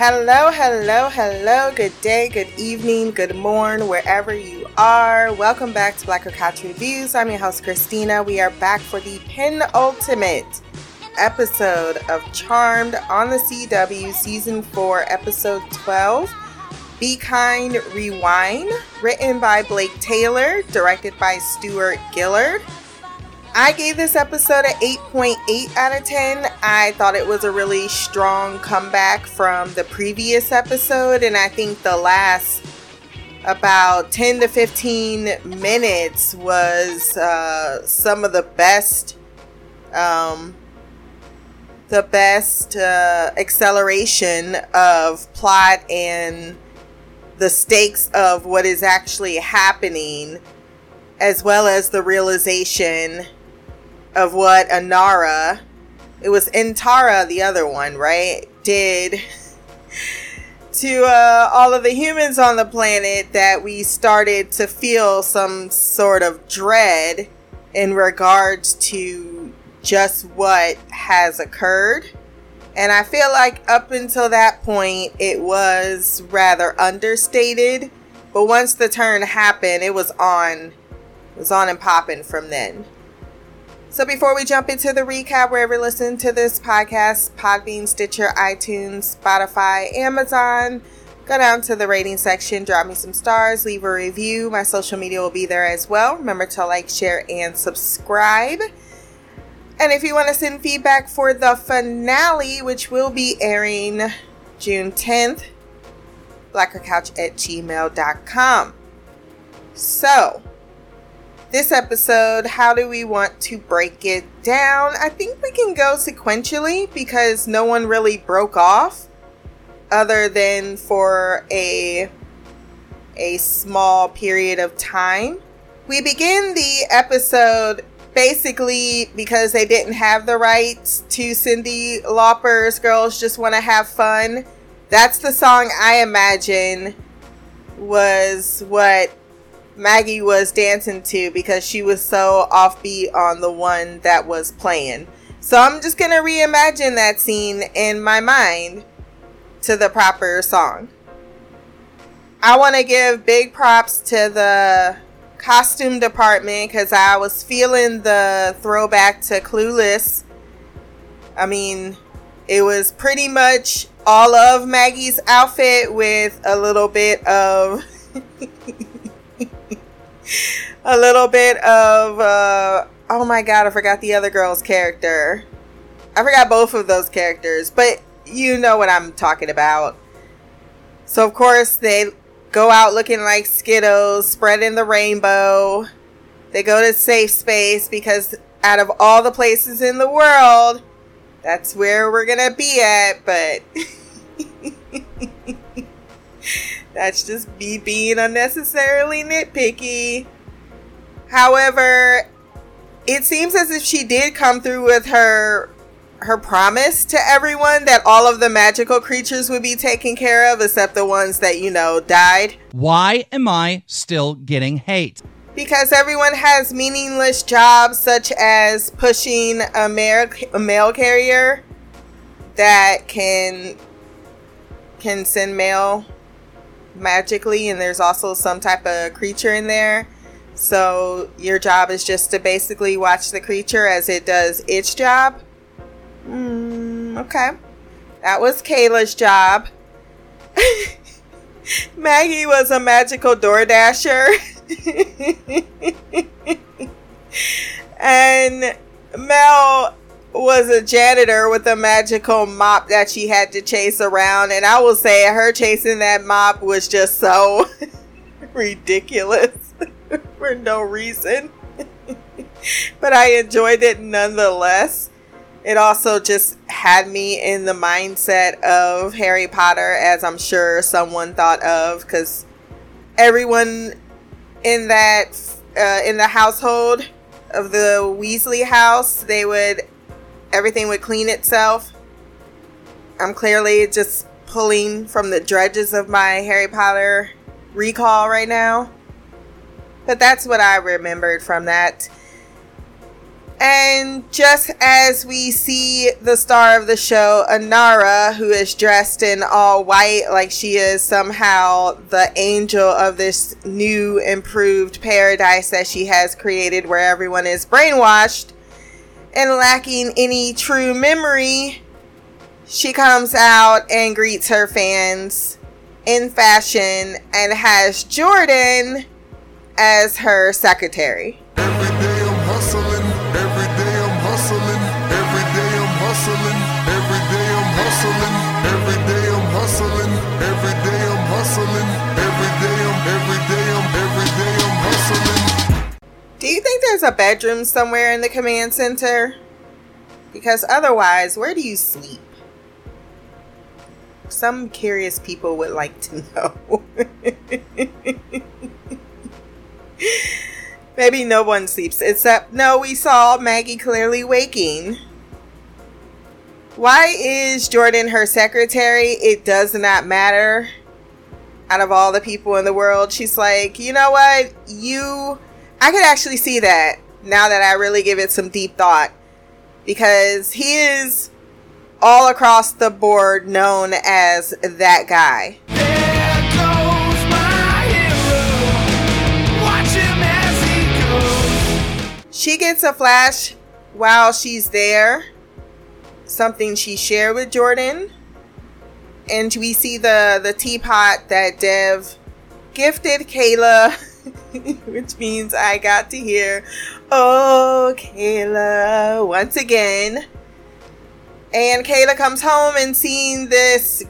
Hello, hello, hello. Good day, good evening, good morn, wherever you are. Welcome back to Black Couch Reviews. I'm your host, Christina. We are back for the penultimate episode of Charmed on the CW, Season 4, Episode 12. Be Kind Rewind, written by Blake Taylor, directed by Stuart Gillard. I gave this episode an 8.8 out of 10. I thought it was a really strong comeback from the previous episode, and I think the last about 10 to 15 minutes was uh, some of the best um, the best uh, acceleration of plot and the stakes of what is actually happening as well as the realization of what Anara, it was Intara, the other one, right, did to uh, all of the humans on the planet that we started to feel some sort of dread in regards to just what has occurred. And I feel like up until that point, it was rather understated. But once the turn happened, it was on, it was on and popping from then. So before we jump into the recap, wherever you listen to this podcast, Podbean, Stitcher, iTunes, Spotify, Amazon, go down to the rating section, drop me some stars, leave a review. My social media will be there as well. Remember to like, share, and subscribe. And if you want to send feedback for the finale, which will be airing June 10th, blackercouch at gmail.com. So, this episode, how do we want to break it down? I think we can go sequentially because no one really broke off other than for a a small period of time. We begin the episode basically because they didn't have the rights to Cyndi Lauper's Girls Just Want to Have Fun. That's the song I imagine was what Maggie was dancing to because she was so offbeat on the one that was playing. So I'm just going to reimagine that scene in my mind to the proper song. I want to give big props to the costume department because I was feeling the throwback to Clueless. I mean, it was pretty much all of Maggie's outfit with a little bit of a little bit of uh, oh my god, I forgot the other girl's character. I forgot both of those characters, but you know what I'm talking about. So of course they go out looking like Skittles, spreading the rainbow. They go to safe space because out of all the places in the world, that's where we're gonna be at, but that's just me being unnecessarily nitpicky. However, it seems as if she did come through with her her promise to everyone that all of the magical creatures would be taken care of except the ones that you know died. Why am I still getting hate? Because everyone has meaningless jobs such as pushing a mail, a mail carrier that can can send mail magically and there's also some type of creature in there. So your job is just to basically watch the creature as it does its job. Mm, okay. That was Kaela's job. Maggie was a magical door dasher. and Mel was a janitor with a magical mop that she had to chase around. And I will say her chasing that mop was just so ridiculous for no reason. but I enjoyed it nonetheless. It also just had me in the mindset of Harry Potter, as I'm sure someone thought of, because everyone in that uh, in the household of the Weasley house, they would everything would clean itself. I'm clearly just pulling from the dredges of my Harry Potter recall right now. But that's what I remembered from that. And just as we see the star of the show, Anara, who is dressed in all white, like she is somehow the angel of this new improved paradise that she has created where everyone is brainwashed and lacking any true memory, she comes out and greets her fans in fashion and has Jordan as her secretary. Think there's a bedroom somewhere in the command center? Because otherwise, where do you sleep? Some curious people would like to know. Maybe no one sleeps, except no, we saw Maggie clearly waking. Why is Jordan her secretary? It does not matter. Out of all the people in the world, she's like, you know what? You I could actually see that now that I really give it some deep thought because he is all across the board known as that guy. She gets a flash while she's there, something she shared with Jordan. And we see the, the teapot that Dev gifted Kaela which means I got to hear, Oh, Kaela, once again. And Kaela comes home and seeing this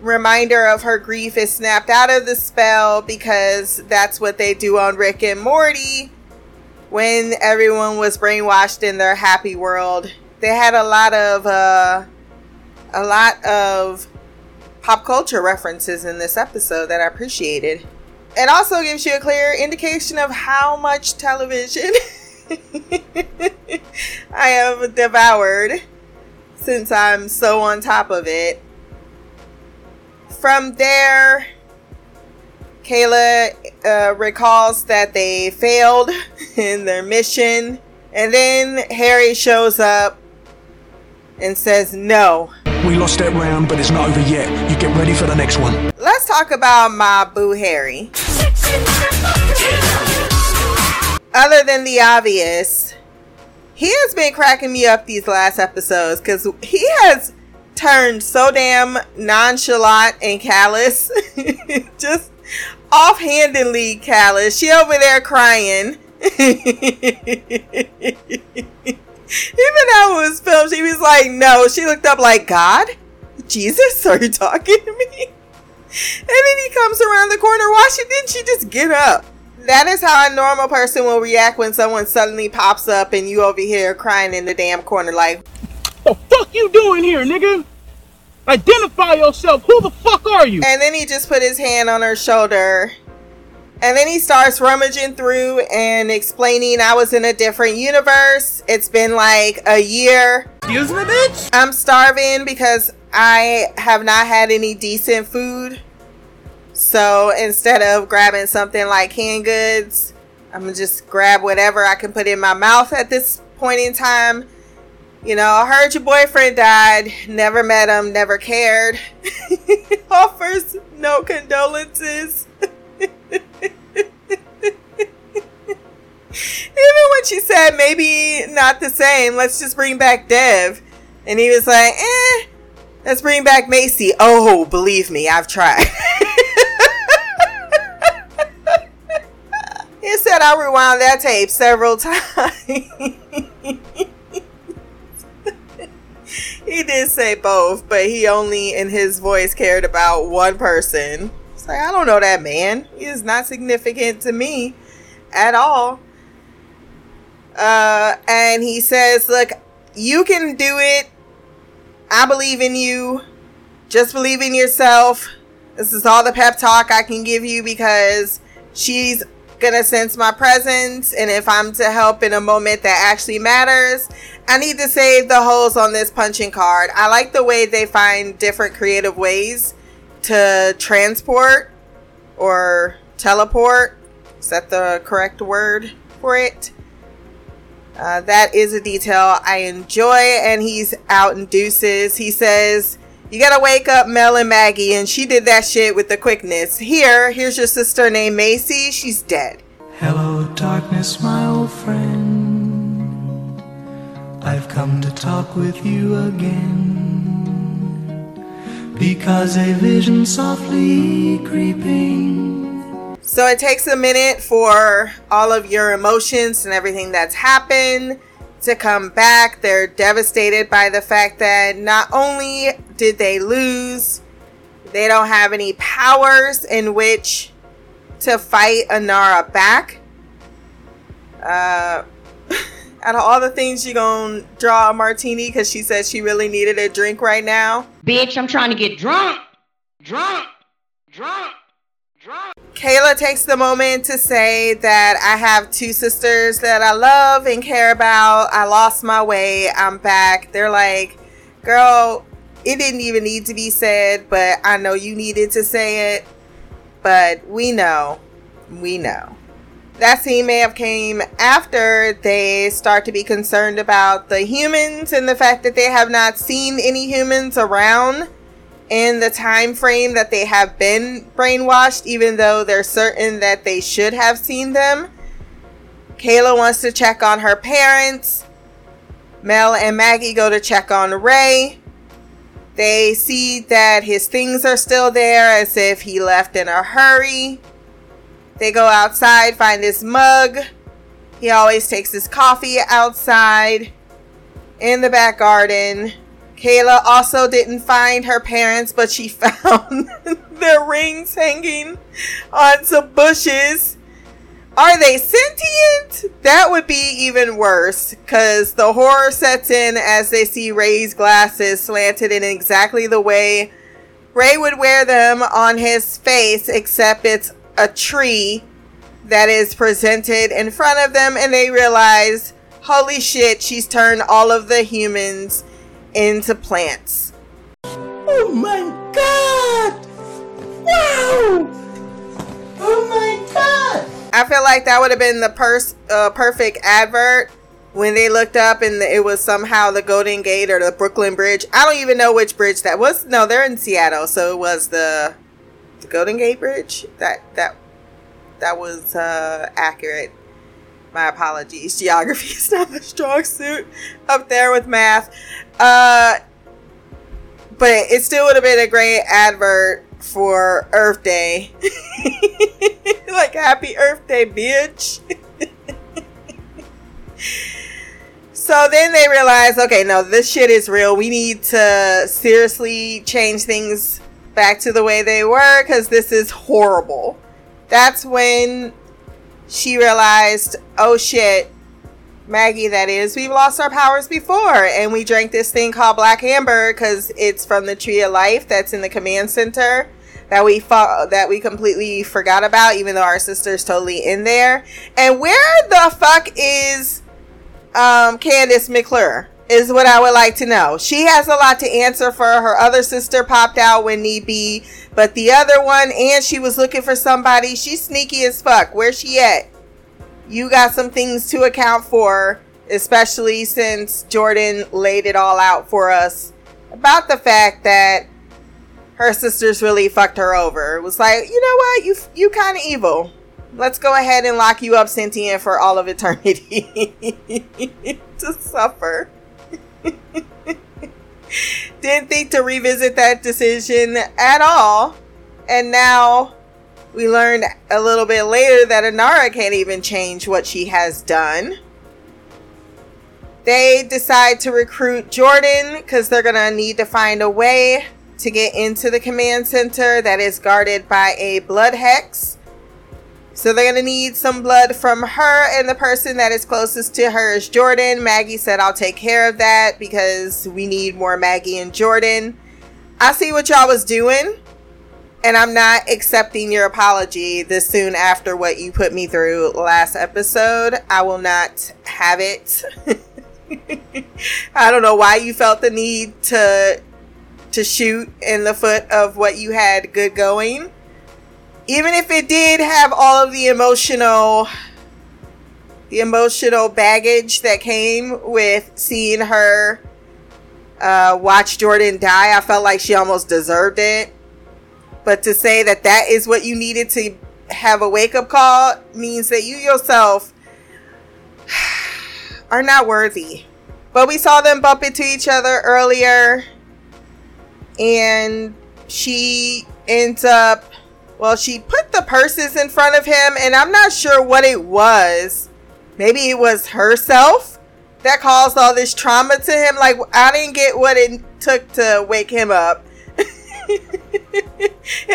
reminder of her grief is snapped out of the spell because that's what they do on Rick and Morty when everyone was brainwashed in their happy world. They had a lot of uh, a lot of pop culture references in this episode that I appreciated. It also gives you a clear indication of how much television I have devoured since I'm so on top of it. From there, Kaela uh, recalls that they failed in their mission, and then Harry shows up and says no. We lost that round, but it's not over yet. You get ready for the next one. Let's talk about my boo Harry. Other than the obvious, he has been cracking me up these last episodes because he has turned so damn nonchalant and callous. Just offhandedly callous. She over there crying. Even though it was filmed, she was like, no. She looked up like, God? Jesus? Are you talking to me? And then he comes around the corner. Why she didn't she just get up? That is how a normal person will react when someone suddenly pops up and you over here crying in the damn corner like What The fuck you doing here, nigga? Identify yourself. Who the fuck are you? And then he just put his hand on her shoulder and then he starts rummaging through and explaining I was in a different universe. It's been like a year. Excuse me, bitch? I'm starving because I have not had any decent food. So instead of grabbing something like canned goods, I'm gonna just grab whatever I can put in my mouth at this point in time. You know, I heard your boyfriend died, never met him, never cared. Offers no condolences. Even when she said maybe not the same, let's just bring back Dev. And he was like, eh, let's bring back Macy. Oh, believe me, I've tried. he said I rewound that tape several times. he did say both, but he only in his voice cared about one person. It's like, I don't know that man. He is not significant to me at all. Uh, and he says, Look, you can do it. I believe in you. Just believe in yourself. This is all the pep talk I can give you because she's gonna sense my presence. And if I'm to help in a moment that actually matters, I need to save the holes on this punching card. I like the way they find different creative ways to transport or teleport. Is that the correct word for it? Uh, that is a detail I enjoy, and he's out in deuces. He says, You gotta wake up Mel and Maggie, and she did that shit with the quickness. Here, here's your sister named Macy. She's dead. Hello, darkness, my old friend. I've come to talk with you again. Because a vision softly creeping. So it takes a minute for all of your emotions and everything that's happened to come back. They're devastated by the fact that not only did they lose, they don't have any powers in which to fight Anara back. Uh, out of all the things you gonna draw a martini because she said she really needed a drink right now. Bitch, I'm trying to get drunk. Drunk. Drunk. Drunk. Kaela takes the moment to say that I have two sisters that I love and care about. I lost my way. I'm back. They're like, girl, it didn't even need to be said, but I know you needed to say it. But we know. We know that scene may have came after they start to be concerned about the humans and the fact that they have not seen any humans around in the time frame that they have been brainwashed even though they're certain that they should have seen them. Kaela wants to check on her parents. Mel and maggie go to check on ray. They see that his things are still there as if he left in a hurry they go outside, find this mug. He always takes his coffee outside in the back garden. Kaela also didn't find her parents, but she found their rings hanging on some bushes. Are they sentient? That would be even worse because the horror sets in as they see Ray's glasses slanted in exactly the way Ray would wear them on his face, except it's a tree that is presented in front of them and they realize, holy shit, she's turned all of the humans into plants. Oh my god! Wow! Oh my god! I feel like that would have been the pers- uh, perfect advert when they looked up and it was somehow the Golden Gate or the Brooklyn Bridge. I don't even know which bridge that was. No, they're in Seattle, so it was the the Golden Gate Bridge. That that that was uh, accurate. My apologies. Geography is not my strong suit up there with math. Uh, but it still would have been a great advert for Earth Day. like, happy Earth Day, bitch. so then they realize okay, no, this shit is real. We need to seriously change things back to the way they were because this is horrible. That's when she realized, oh shit, Maggie, that is, we've lost our powers before, and we drank this thing called Black Amber because it's from the Tree of Life that's in the command center that we that we completely forgot about, even though our sister's totally in there. And where the fuck is um, Candace McClure? Is what I would like to know. She has a lot to answer for. Her other sister popped out when need be, but the other one, and she was looking for somebody. She's sneaky as fuck. Where's she at? You got some things to account for, especially since Jordan laid it all out for us about the fact that her sisters really fucked her over. It was like, you know what? You you kind of evil. Let's go ahead and lock you up sentient for all of eternity to suffer. Didn't think to revisit that decision at all. And now we learned a little bit later that Inara can't even change what she has done. They decide to recruit Jordan because they're going to need to find a way to get into the command center that is guarded by a blood hex. So they're gonna need some blood from her, and the person that is closest to her is Jordan. Maggie said, I'll take care of that because we need more Maggie and Jordan. I see what y'all was doing, and I'm not accepting your apology this soon after what you put me through last episode. I will not have it. I don't know why you felt the need to to shoot in the foot of what you had good going even if it did have all of the emotional the emotional baggage that came with seeing her uh, watch Jordan die. I felt like she almost deserved it. But to say that that is what you needed to have a wake up call means that you yourself are not worthy. But we saw them bump into each other earlier, and she ends up, well, she put the purses in front of him, and I'm not sure what it was. Maybe it was herself that caused all this trauma to him. Like, I didn't get what it took to wake him up. and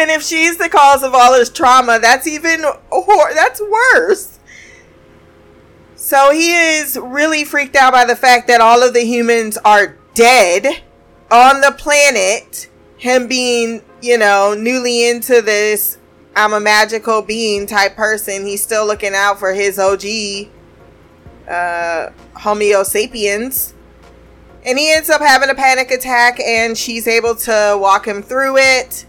if she's the cause of all his trauma, that's even hor- that's worse. So he is really freaked out by the fact that all of the humans are dead on the planet. Him being, you know, newly into this I'm a magical being type person, he's still looking out for his OG uh Homo sapiens. And he ends up having a panic attack and she's able to walk him through it.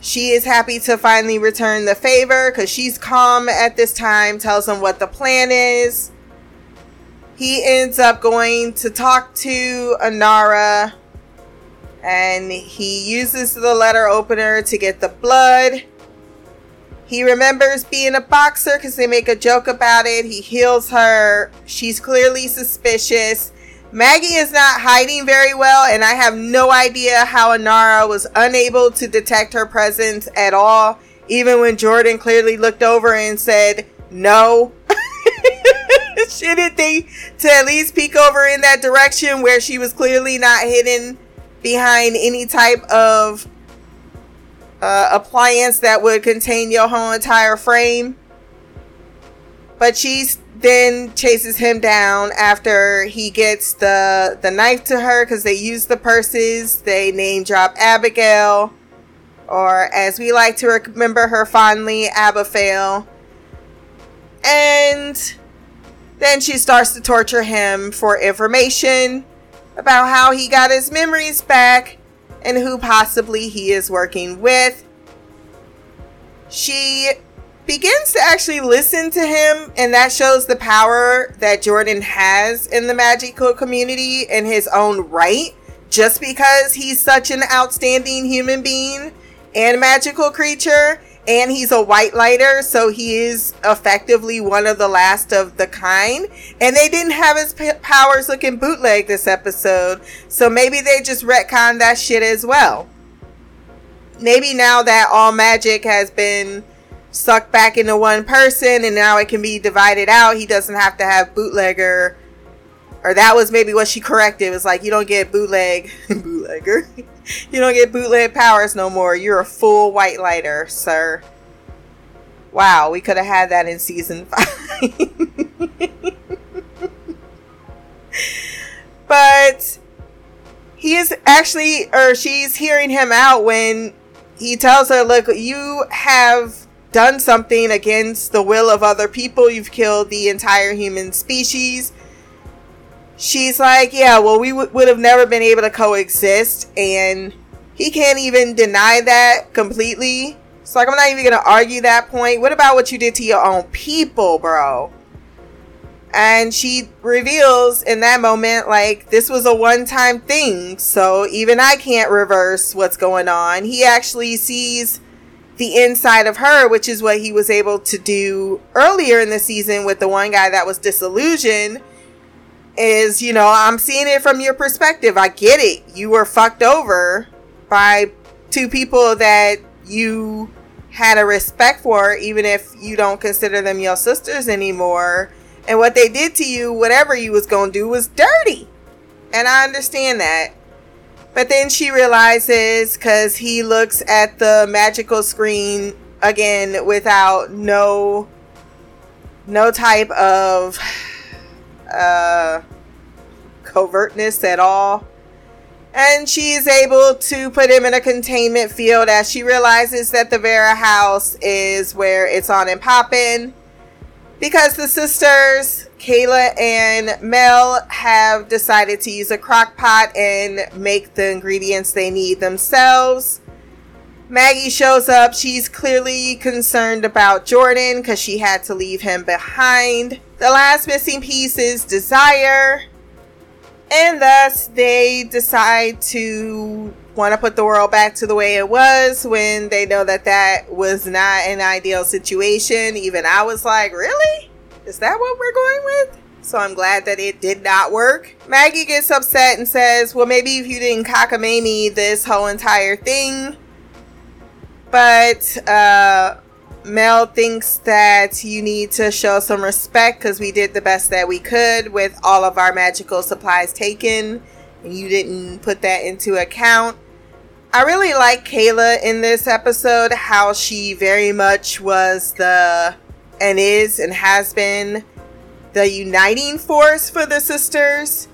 She is happy to finally return the favor because she's calm at this time, tells him what the plan is. He ends up going to talk to Anara and he uses the letter opener to get the blood. He remembers being a boxer because they make a joke about it. He heals her. She's clearly suspicious. Maggie is not hiding very well, and I have no idea how Anara was unable to detect her presence at all, even when Jordan clearly looked over and said no. Shouldn't they to at least peek over in that direction where she was clearly not hidden behind any type of uh, appliance that would contain your whole entire frame? But she then chases him down after he gets the the knife to her because they use the purses. They name drop Abigail, or as we like to remember her fondly, Abifail. And then she starts to torture him for information about how he got his memories back and who possibly he is working with. She begins to actually listen to him, and that shows the power that Jordan has in the magical community in his own right. Just because he's such an outstanding human being and magical creature, and he's a white lighter, so he is effectively one of the last of the kind. And they didn't have his p- powers looking bootleg this episode, so maybe they just retconned that shit as well. Maybe now that all magic has been sucked back into one person and now it can be divided out. He doesn't have to have bootlegger. Or that was maybe what she corrected. It was like you don't get bootleg bootlegger. you don't get bootleg powers no more. You're a full white lighter, sir. Wow, we could have had that in season five. but he is actually or she's hearing him out when he tells her, Look, you have done something against the will of other people. You've killed the entire human species. She's like, yeah, well, we w- would have never been able to coexist. And he can't even deny that completely. It's like, I'm not even going to argue that point. What about what you did to your own people, bro? And she reveals in that moment, like, this was a one time thing. So even I can't reverse what's going on. He actually sees the inside of her, which is what he was able to do earlier in the season with the one guy that was disillusioned. Is, you know, I'm seeing it from your perspective. I get it. You were fucked over by two people that you had a respect for, even if you don't consider them your sisters anymore. And what they did to you, whatever you was gonna do, was dirty. And I understand that. But then she realizes because he looks at the magical screen again without no no type of uh covertness at all. And she is able to put him in a containment field as she realizes that the Vera house is where it's on and popping. Because the sisters, Kaela and Mel, have decided to use a crock pot and make the ingredients they need themselves. Maggie shows up. She's clearly concerned about Jordan because she had to leave him behind. The last missing piece is Desire. And thus, they decide to want to put the world back to the way it was when they know that that was not an ideal situation. Even I was like, really? Is that what we're going with? So I'm glad that it did not work. Maggie gets upset and says, well, maybe if you didn't cockamamie this whole entire thing, but uh, Mel thinks that you need to show some respect because we did the best that we could with all of our magical supplies taken, and you didn't put that into account. I really like Kaela in this episode, how she very much was the and is and has been the uniting force for the sisters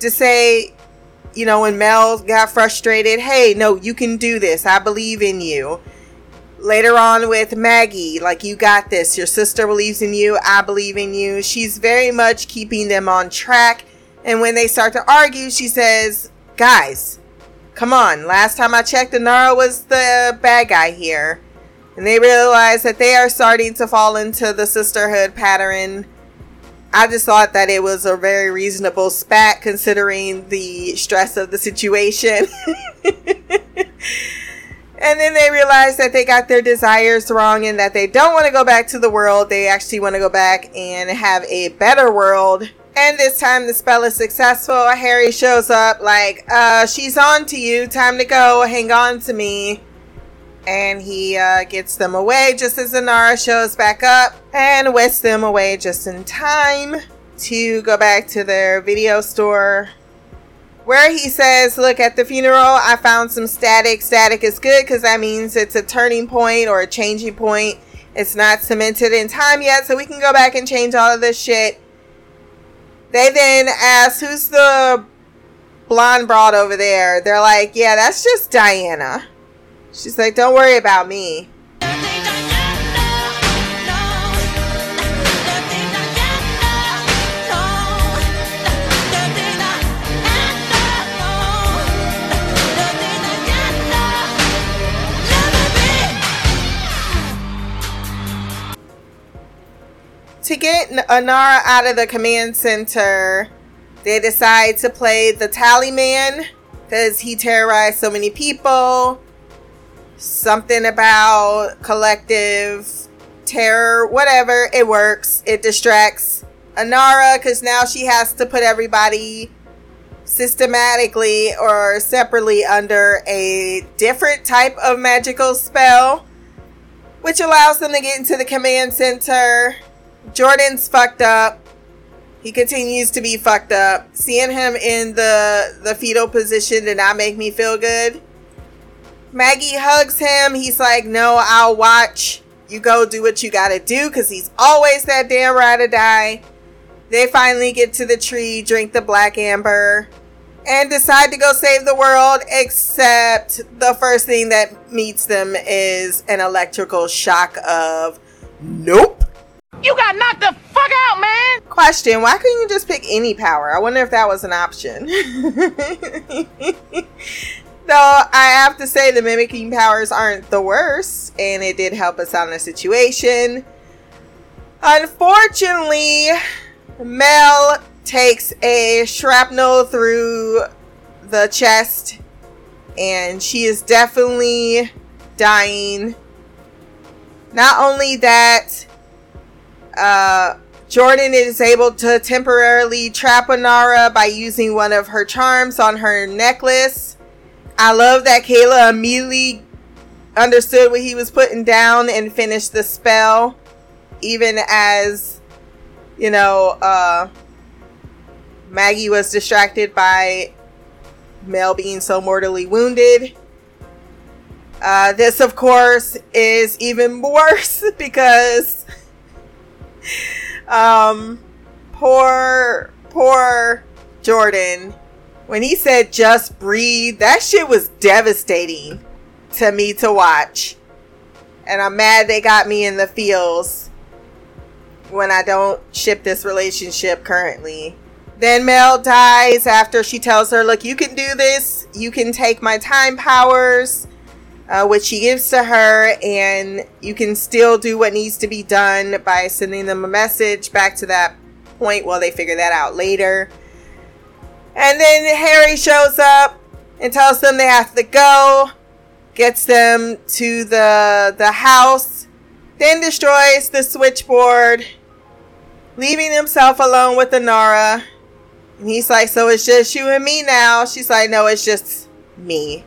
to say, you know, when Mel got frustrated, hey, no, you can do this. I believe in you. Later on with Maggie, like, you got this. Your sister believes in you. I believe in you. She's very much keeping them on track. And when they start to argue, she says, guys, come on. Last time I checked, Inara was the bad guy here. And they realize that they are starting to fall into the sisterhood pattern I just thought that it was a very reasonable spat considering the stress of the situation. and then they realize that they got their desires wrong and that they don't want to go back to the world. They actually want to go back and have a better world. And this time the spell is successful. Harry shows up like, uh, she's on to you. Time to go. Hang on to me and he uh, gets them away just as Inara shows back up and whisks them away just in time to go back to their video store where he says, Look, at the funeral, I found some static. Static is good because that means it's a turning point or a changing point. It's not cemented in time yet, so we can go back and change all of this shit. They then ask, Who's the blonde broad over there? They're like, Yeah, that's just Diana. She's like, don't worry about me. To get Anara out of the command center, they decide to play the tally man because he terrorized so many people something about collective terror, whatever. It works. It distracts Anara because now she has to put everybody systematically or separately under a different type of magical spell, which allows them to get into the command center. Jordan's fucked up. He continues to be fucked up. Seeing him in the the fetal position did not make me feel good. Maggie hugs him. He's like, No, I'll watch. You go do what you gotta do because he's always that damn ride or die. They finally get to the tree, drink the black amber, and decide to go save the world. Except the first thing that meets them is an electrical shock of nope. You got knocked the fuck out, man! Question Why couldn't you just pick any power? I wonder if that was an option. Though I have to say the mimicking powers aren't the worst, and it did help us out in the situation. Unfortunately, Mel takes a shrapnel through the chest, and she is definitely dying. Not only that, uh, Jordan is able to temporarily trap Inara by using one of her charms on her necklace. I love that Kaela immediately understood what he was putting down and finished the spell, even as, you know, uh, Maggie was distracted by Mel being so mortally wounded. Uh, this, of course, is even worse because um, poor, poor Jordan when he said just breathe, that shit was devastating to me to watch. And I'm mad they got me in the feels when I don't ship this relationship currently. Then Mel dies after she tells her, Look, you can do this. You can take my time powers. uh, which he gives to her, and you can still do what needs to be done by sending them a message back to that point. Well, they figure that out later. And then Harry shows up and tells them they have to go, gets them to the the house, then destroys the switchboard, leaving himself alone with Anara. And he's like, "So it's just you and me now?" She's like, "No, it's just me."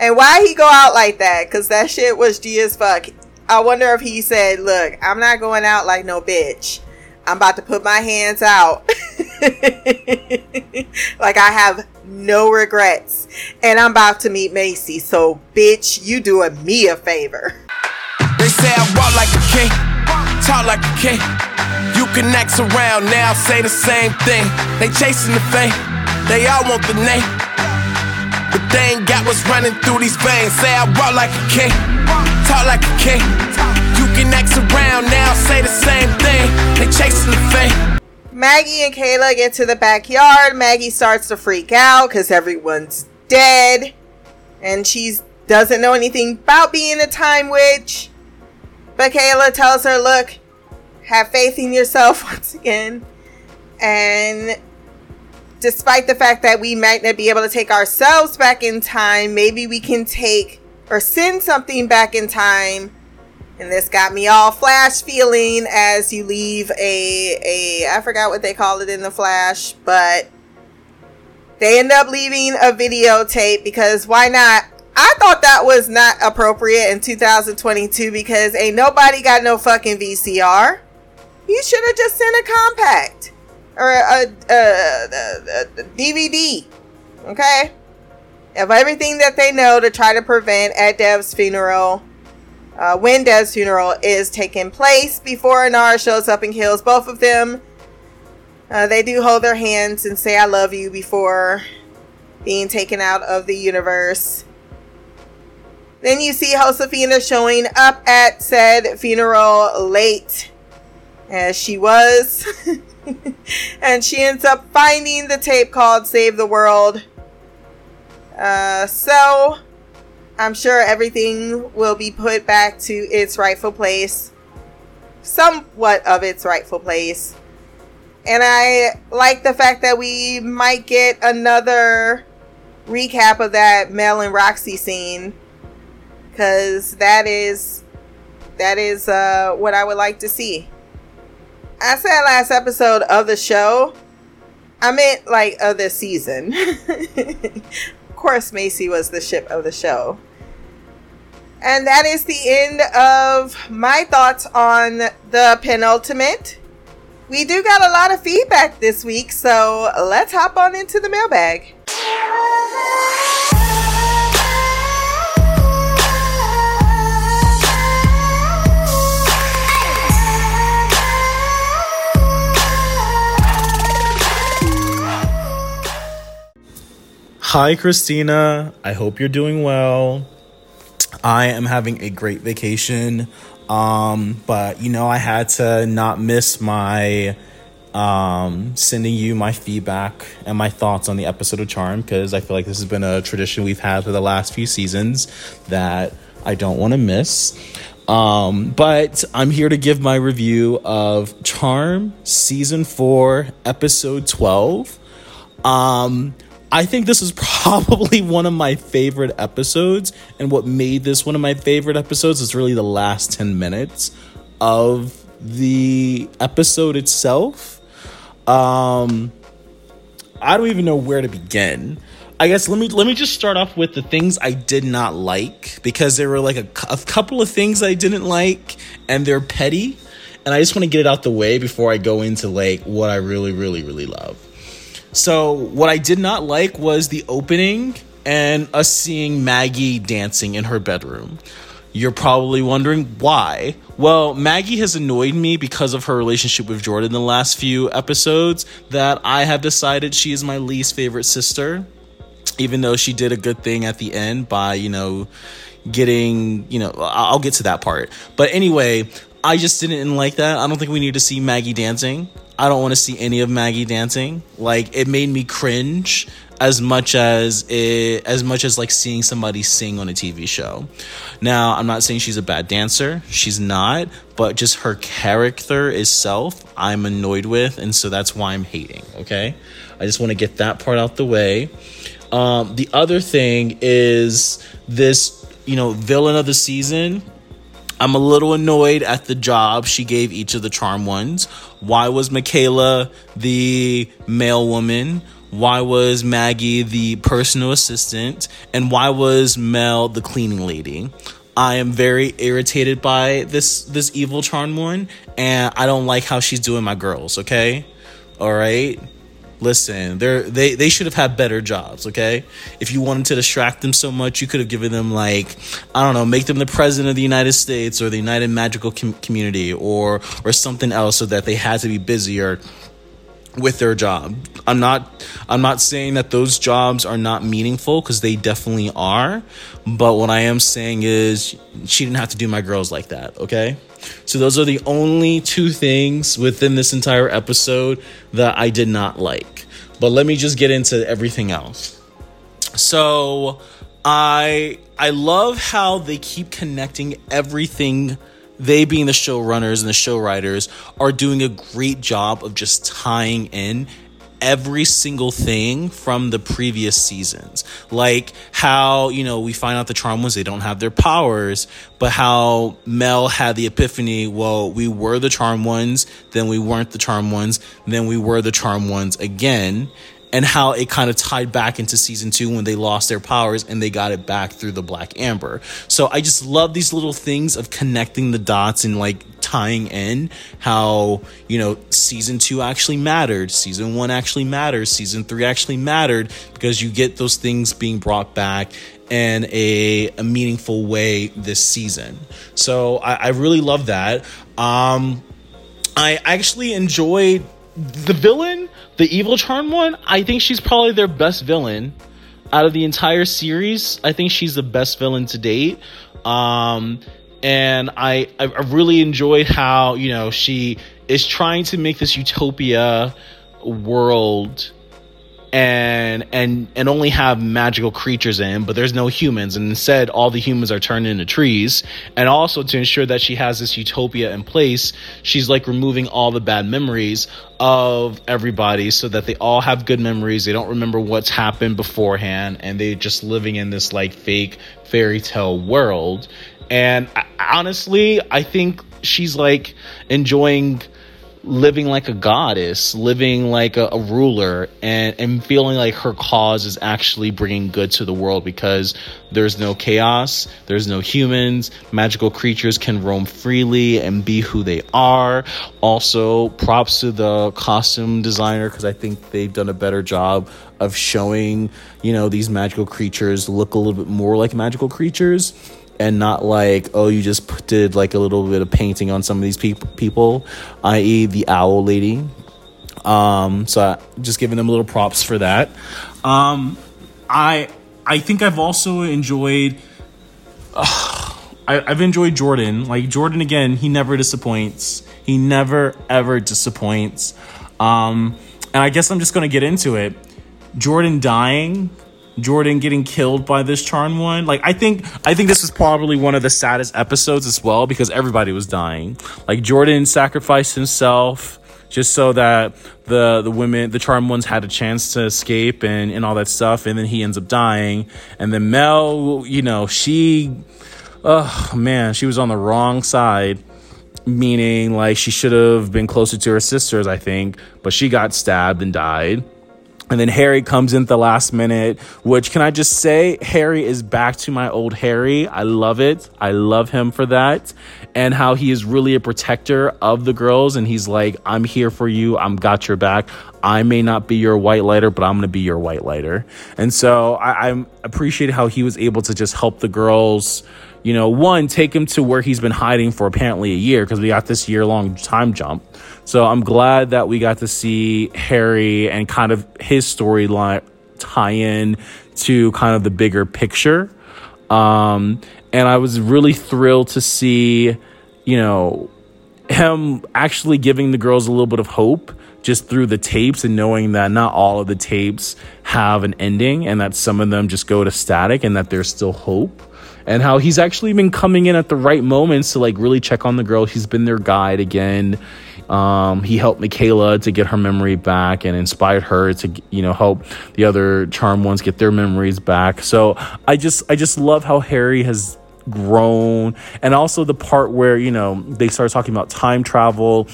And why he go out like that? Cause that shit was G as fuck. I wonder if he said, "Look, I'm not going out like no bitch. I'm about to put my hands out." like I have no regrets. And I'm about to meet Macy. So, bitch, you doing me a favor. They say I walk like a king, talk like a king. You can act around now, say the same thing. They chasing the fame, they all want the name. But they ain't got what's running through these veins. Say I walk like a king, talk like a king. Can around now, say the same thing. They chasing the fame. Maggie and Kaela get to the backyard. Maggie starts to freak out because everyone's dead. And she doesn't know anything about being a time witch. But Kaela tells her, look, have faith in yourself once again. And despite the fact that we might not be able to take ourselves back in time, maybe we can take or send something back in time and this got me all flash feeling as you leave a a I forgot what they call it in the flash, but they end up leaving a videotape because why not? I thought that was not appropriate in 2022 because ain't nobody got no fucking VCR. You should have just sent a compact or a, a, a, a DVD, okay? Of everything that they know to try to prevent at Dev's funeral uh, when Dev's funeral is taking place before Inara shows up and kills both of them. Uh, they do hold their hands and say, I love you before being taken out of the universe. Then you see Josefina showing up at said funeral late, as she was. and she ends up finding the tape called Save the World. Uh, so I'm sure everything will be put back to its rightful place, somewhat of its rightful place. And I like the fact that we might get another recap of that Mel and Roxy scene because that is that is uh, what I would like to see. I said last episode of the show, I meant like of the season. of course, Macy was the ship of the show. And that is the end of my thoughts on the penultimate. We do got a lot of feedback this week, so let's hop on into the mailbag. Hi, Christina. I hope you're doing well. I am having a great vacation. Um, but you know, I had to not miss my um sending you my feedback and my thoughts on the episode of Charm because I feel like this has been a tradition we've had for the last few seasons that I don't want to miss. Um, but I'm here to give my review of Charm season 4 episode 12. Um I think this is probably one of my favorite episodes. And what made this one of my favorite episodes is really the last 10 minutes of the episode itself. Um, I don't even know where to begin. I guess let me let me just start off with the things I did not like because there were like a, a couple of things I didn't like and they're petty and I just want to get it out the way before I go into like what I really really really love. So, what I did not like was the opening and us seeing Maggie dancing in her bedroom. You're probably wondering why. Well, Maggie has annoyed me because of her relationship with Jordan the last few episodes that I have decided she is my least favorite sister. Even though she did a good thing at the end by, you know, getting, you know, I'll get to that part. But anyway, I just didn't like that. I don't think we need to see Maggie dancing. I don't want to see any of Maggie dancing. Like it made me cringe as much as it as much as like seeing somebody sing on a TV show. Now, I'm not saying she's a bad dancer. She's not, but just her character itself, I'm annoyed with, and so that's why I'm hating, okay? I just want to get that part out the way. Um, the other thing is this, you know, villain of the season I'm a little annoyed at the job she gave each of the charm ones. Why was Michaela the male woman? Why was Maggie the personal assistant? And why was Mel the cleaning lady? I am very irritated by this this evil charm one, and I don't like how she's doing my girls. Okay, all right listen, they're they they should have had better jobs, okay? If you wanted to distract them so much, you could have given them like I don't know, make them the president of the United States or the United Magical Com- Community or or something else so that they had to be busier with their job. I'm not I'm not saying that those jobs are not meaningful cuz they definitely are, but what I am saying is she didn't have to do my girls like that, okay? So those are the only two things within this entire episode that I did not like. But let me just get into everything else. So I I love how they keep connecting everything they being the showrunners and the show writers are doing a great job of just tying in every single thing from the previous seasons. Like how, you know, we find out the charm ones, they don't have their powers, but how Mel had the epiphany, well, we were the charm ones, then we weren't the charm ones, then we were the charm ones again. And how it kind of tied back into season two when they lost their powers and they got it back through the Black Amber. So I just love these little things of connecting the dots and like tying in how, you know, season two actually mattered, season one actually matters, season three actually mattered because you get those things being brought back in a, a meaningful way this season. So I, I really love that. Um, I actually enjoyed the villain, the evil charm one. I think she's probably their best villain out of the entire series. I think she's the best villain to date. Um, and I I really enjoyed how you know she is trying to make this utopia world and and and only have magical creatures in but there's no humans. And instead all the humans are turned into trees. And also to ensure that she has this utopia in place she's like removing all the bad memories of everybody so that they all have good memories. They don't remember what's happened beforehand and they're just living in this like fake fairy tale world. And I, honestly, I think she's like enjoying living like a goddess, living like a, a, ruler, and, and feeling like her cause is actually bringing good to the world because there's no chaos, there's no humans, magical creatures can roam freely and be who they are. Also, props to the costume designer because I think they've done a better job of showing, you know, these magical creatures look a little bit more like magical creatures and not like oh you just did like a little bit of painting on some of these people people i.e the owl lady. Um so I, just giving them little props for that. Um i i think i've also enjoyed uh, I, i've enjoyed jordan. Like jordan again he never disappoints. He never ever disappoints. Um and i guess i'm just gonna get into it. Jordan dying Jordan getting killed by this charm one. Like I think I think this was probably one of the saddest episodes as well because everybody was dying. Like Jordan sacrificed himself just so that the the women the charm ones had a chance to escape and and all that stuff and then he ends up dying and then Mel, you know, she oh man, she was on the wrong side meaning like she should have been closer to her sisters, I think, but she got stabbed and died. And then Harry comes in at the last minute, which can I just say, Harry is back to my old Harry. I love it. I love him for that. And how he is really a protector of the girls. And he's like, I'm here for you. I'm got your back. I may not be your white lighter, but I'm going to be your white lighter. And so I, I appreciate how he was able to just help the girls you know, one, take him to where he's been hiding for apparently a year because we got this year long time jump. So I'm glad that we got to see Harry and kind of his storyline tie in to kind of the bigger picture. Um, and I was really thrilled to see, you know, him actually giving the girls a little bit of hope just through the tapes and knowing that not all of the tapes have an ending and that some of them just go to static and that there's still hope. And how he's actually been coming in at the right moments to like really check on the girl. He's been their guide again um, he helped Michaela to get her memory back and inspired her to you know help the other charm ones get their memories back so i just i just love how harry has grown and also the part where you know they start talking about time travel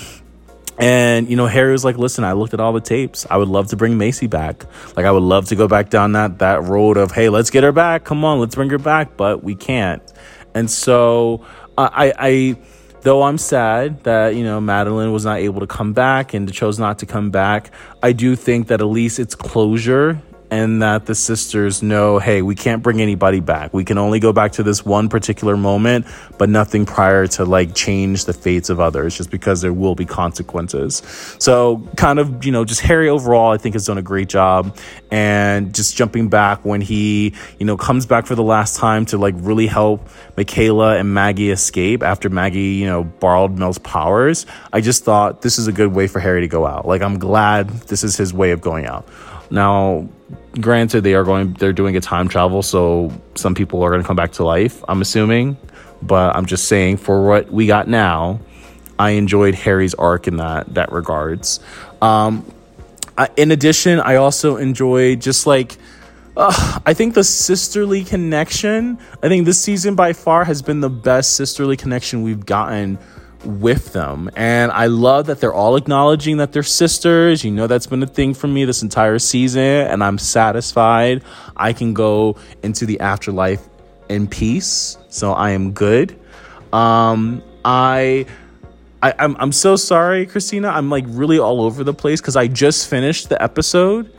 and you know, Harry was like, "Listen, I looked at all the tapes. I would love to bring Macy back. Like, I would love to go back down that that road of, hey, let's get her back. Come on, let's bring her back, but we can't." And so, I, I, though I'm sad that you know Madeline was not able to come back and chose not to come back, I do think that at least it's closure and that the sisters know, hey, we can't bring anybody back. We can only go back to this one particular moment, but nothing prior to like change the fates of others just because there will be consequences. So, kind of, you know, just Harry overall, I think has done a great job. And just jumping back when he, you know, comes back for the last time to like really help Michaela and Maggie escape after Maggie, you know, borrowed Mel's powers. I just thought this is a good way for Harry to go out. Like, I'm glad this is his way of going out. Now, granted, they are going, they're doing a time travel, so some people are going to come back to life, I'm assuming. But I'm just saying, for what we got now, I enjoyed Harry's arc in that that regards. Um, in addition, I also enjoyed just like uh, I think the sisterly connection. I think this season by far has been the best sisterly connection we've gotten with them. And I love that they're all acknowledging that they're sisters. You know, that's been a thing for me this entire season, and I'm satisfied. I can go into the afterlife in peace. So I am good. Um, I. I, I'm, I'm so sorry, Christina. I'm like really all over the place because I just finished the episode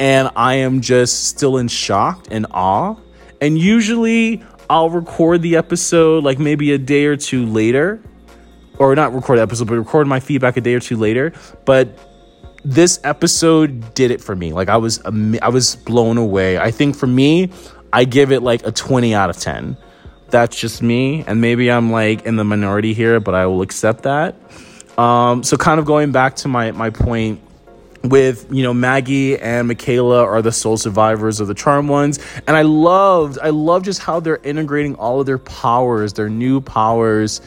and I am just still in shock and awe. And usually I'll record the episode like maybe a day or two later or not record episode, but record my feedback a day or two later. But this episode did it for me. Like I was, I was blown away. I think for me, I give it like a 20 out of 10. That's just me. And maybe I'm like in the minority here, but I will accept that. Um, so kind of going back to my, my point with you know Maggie and Michaela are the sole survivors of the charm ones and I loved I love just how they're integrating all of their powers their new powers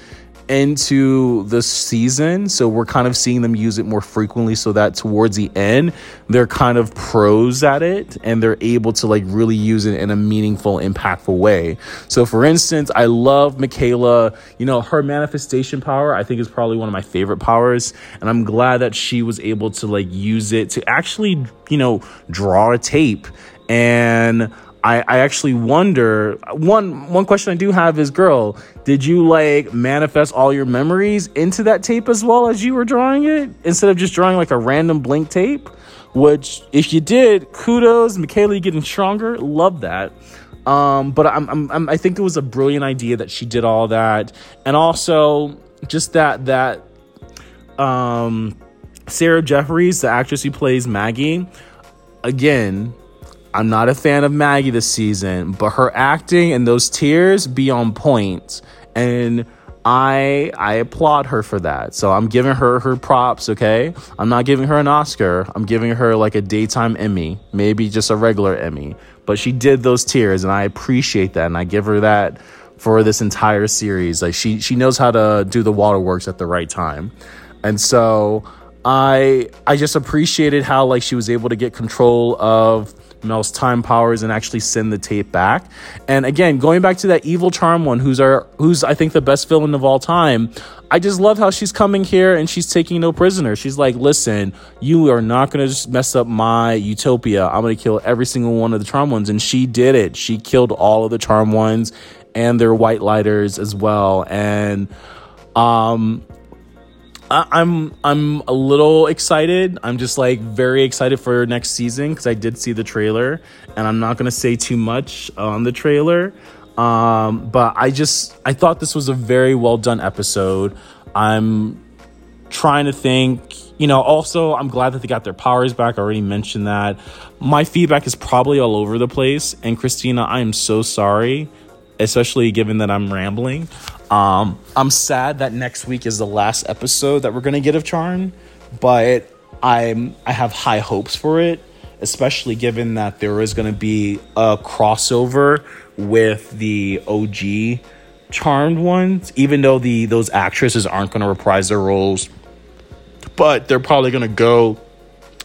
into the season. So we're kind of seeing them use it more frequently so that towards the end, they're kind of pros at it and they're able to like really use it in a meaningful, impactful way. So for instance, I love Michaela, you know, her manifestation power, I think is probably one of my favorite powers. And I'm glad that she was able to like use it to actually, you know, draw a tape and I, I actually wonder one one question I do have is girl, did you like manifest all your memories into that tape as well as you were drawing it instead of just drawing like a random blank tape? Which if you did, kudos, Michaela getting stronger. Love that. Um, but I'm, I'm, I'm, I think it was a brilliant idea that she did all that, and also just that that um, Sarah Jeffries, the actress who plays Maggie, again I'm not a fan of Maggie this season, but her acting and those tears be on point, and I I applaud her for that. So I'm giving her her props. Okay, I'm not giving her an Oscar. I'm giving her like a daytime Emmy, maybe just a regular Emmy. But she did those tears, and I appreciate that, and I give her that for this entire series. Like she she knows how to do the waterworks at the right time, and so I I just appreciated how like she was able to get control of Mel's time powers and actually send the tape back. And again, going back to that evil charm one, who's our who's I think the best villain of all time. I just love how she's coming here and she's taking no prisoners. She's like, listen, you are not gonna just mess up my utopia. I'm gonna kill every single one of the charm ones. And she did it. She killed all of the charm ones and their white lighters as well. And um I'm I'm a little excited. I'm just like very excited for next season because I did see the trailer, and I'm not gonna say too much on the trailer. Um, but I just I thought this was a very well done episode. I'm trying to think. You know, also I'm glad that they got their powers back. I already mentioned that. My feedback is probably all over the place, and Christina, I am so sorry, especially given that I'm rambling. Um, I'm sad that next week is the last episode that we're gonna get of Charm, but I'm I have high hopes for it, especially given that there is gonna be a crossover with the OG Charmed ones. Even though the those actresses aren't gonna reprise their roles, but they're probably gonna go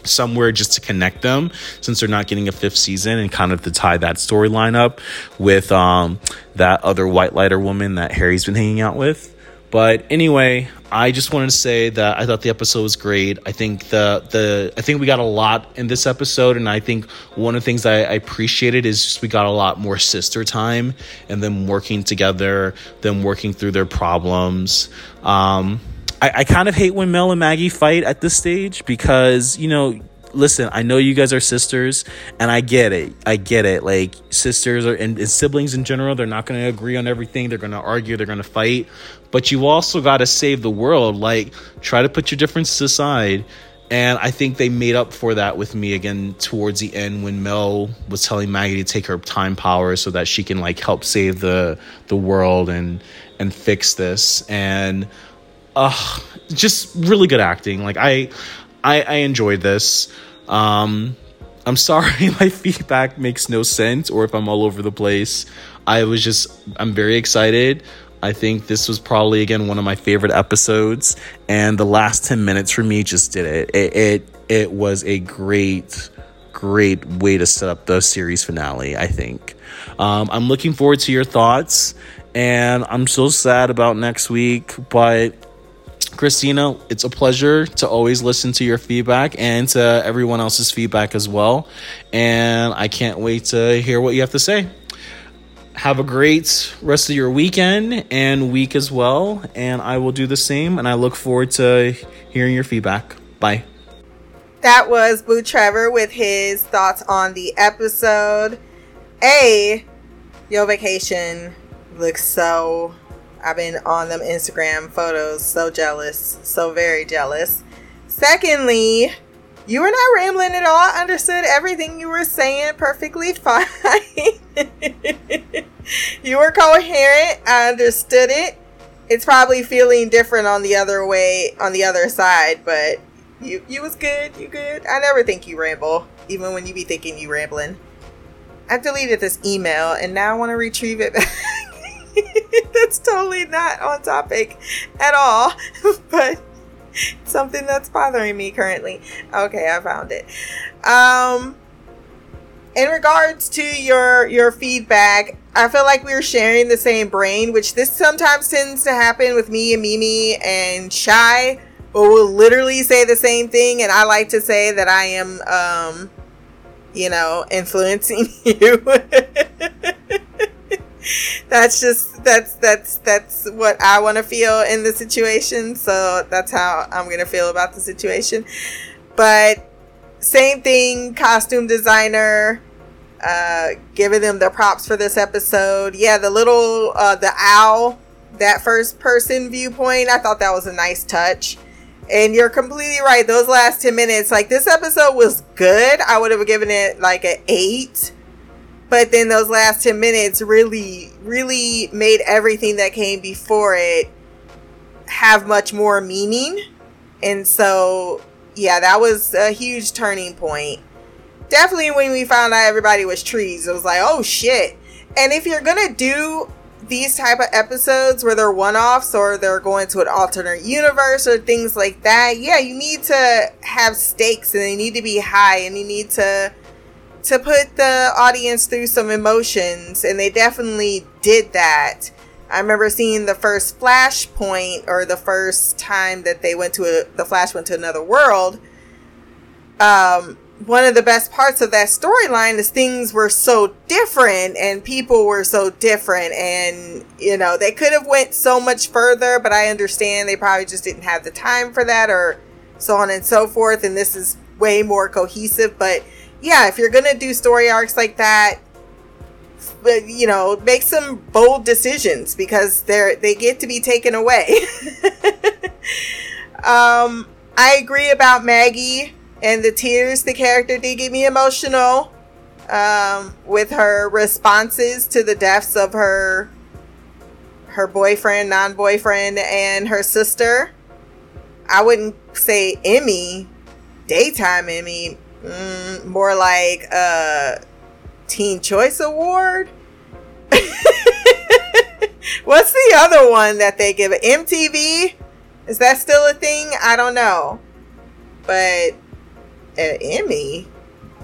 somewhere just to connect them since they're not getting a fifth season and kind of to tie that storyline up with um that other white lighter woman that Harry's been hanging out with. But anyway, I just wanted to say that I thought the episode was great. I think the the I think we got a lot in this episode, and I think one of the things I, I appreciated is just we got a lot more sister time and them working together, them working through their problems. Um, I, I kind of hate when Mel and Maggie fight at this stage because you know listen, I know you guys are sisters, and I get it. I get it. Like sisters are and, and siblings in general, they're not going to agree on everything. They're going to argue. They're going to fight. But you also got to save the world. Like try to put your differences aside. And I think they made up for that with me again towards the end when Mel was telling Maggie to take her time power so that she can like help save the the world and and fix this. And uh just really good acting. Like I I, I enjoyed this. Um, I'm sorry my feedback makes no sense or if I'm all over the place. I was just, I'm very excited. I think this was probably, again, one of my favorite episodes. And the last 10 minutes for me just did it. It, it, it was a great, great way to set up the series finale, I think. Um, I'm looking forward to your thoughts. And I'm so sad about next week, but Christina, it's a pleasure to always listen to your feedback and to everyone else's feedback as well. And I can't wait to hear what you have to say. Have a great rest of your weekend and week as well. And I will do the same. And I look forward to hearing your feedback. Bye. That was Boo Trevor with his thoughts on the episode. A, your Vacation looks so I've been on them Instagram photos, so jealous, so very jealous. Secondly, you were not rambling at all. I understood everything you were saying perfectly fine. you were coherent. I understood it. It's probably feeling different on the other way, on the other side, but you you was good. You good. I never think you ramble, even when you be thinking you rambling. I've deleted this email and now I want to retrieve it. that's totally not on topic at all, but something that's bothering me currently. Okay, I found it. Um in regards to your your feedback, I feel like we are sharing the same brain, which this sometimes tends to happen with me and Mimi and Shy, but we'll literally say the same thing and I like to say that I am um you know, influencing you that's just that's that's that's what I want to feel in the situation. So that's how I'm gonna feel about the situation. But same thing, costume designer. Uh, giving them the props for this episode. Yeah, the little uh, the owl, that first person viewpoint. I thought that was a nice touch. And you're completely right. Those last 10 minutes, like this episode was good. I would have given it like an eight but then those last 10 minutes really really made everything that came before it have much more meaning. And so yeah that was a huge turning point. Definitely when we found out everybody was trees it was like oh shit. And if you're gonna do these type of episodes where they're one-offs or they're going to an alternate universe or things like that yeah you need to have stakes and they need to be high and you need to to put the audience through some emotions, and they definitely did that. I remember seeing the first Flashpoint, or the first time that they went to a, the Flash went to another world. Um, one of the best parts of that storyline is things were so different and people were so different and you know they could have went so much further but i understand they probably just didn't have the time for that or so on and so forth and this is way more cohesive but yeah, if you're gonna do story arcs like that, you know, make some bold decisions because they're they get to be taken away. um, I agree about Maggie and the tears. The character did get me emotional um, with her responses to the deaths of her her boyfriend, non boyfriend, and her sister. I wouldn't say Emmy, daytime Emmy, mm, more like a Teen Choice Award. What's the other one that they give? MTV? Is that still a thing? I don't know. But an Emmy?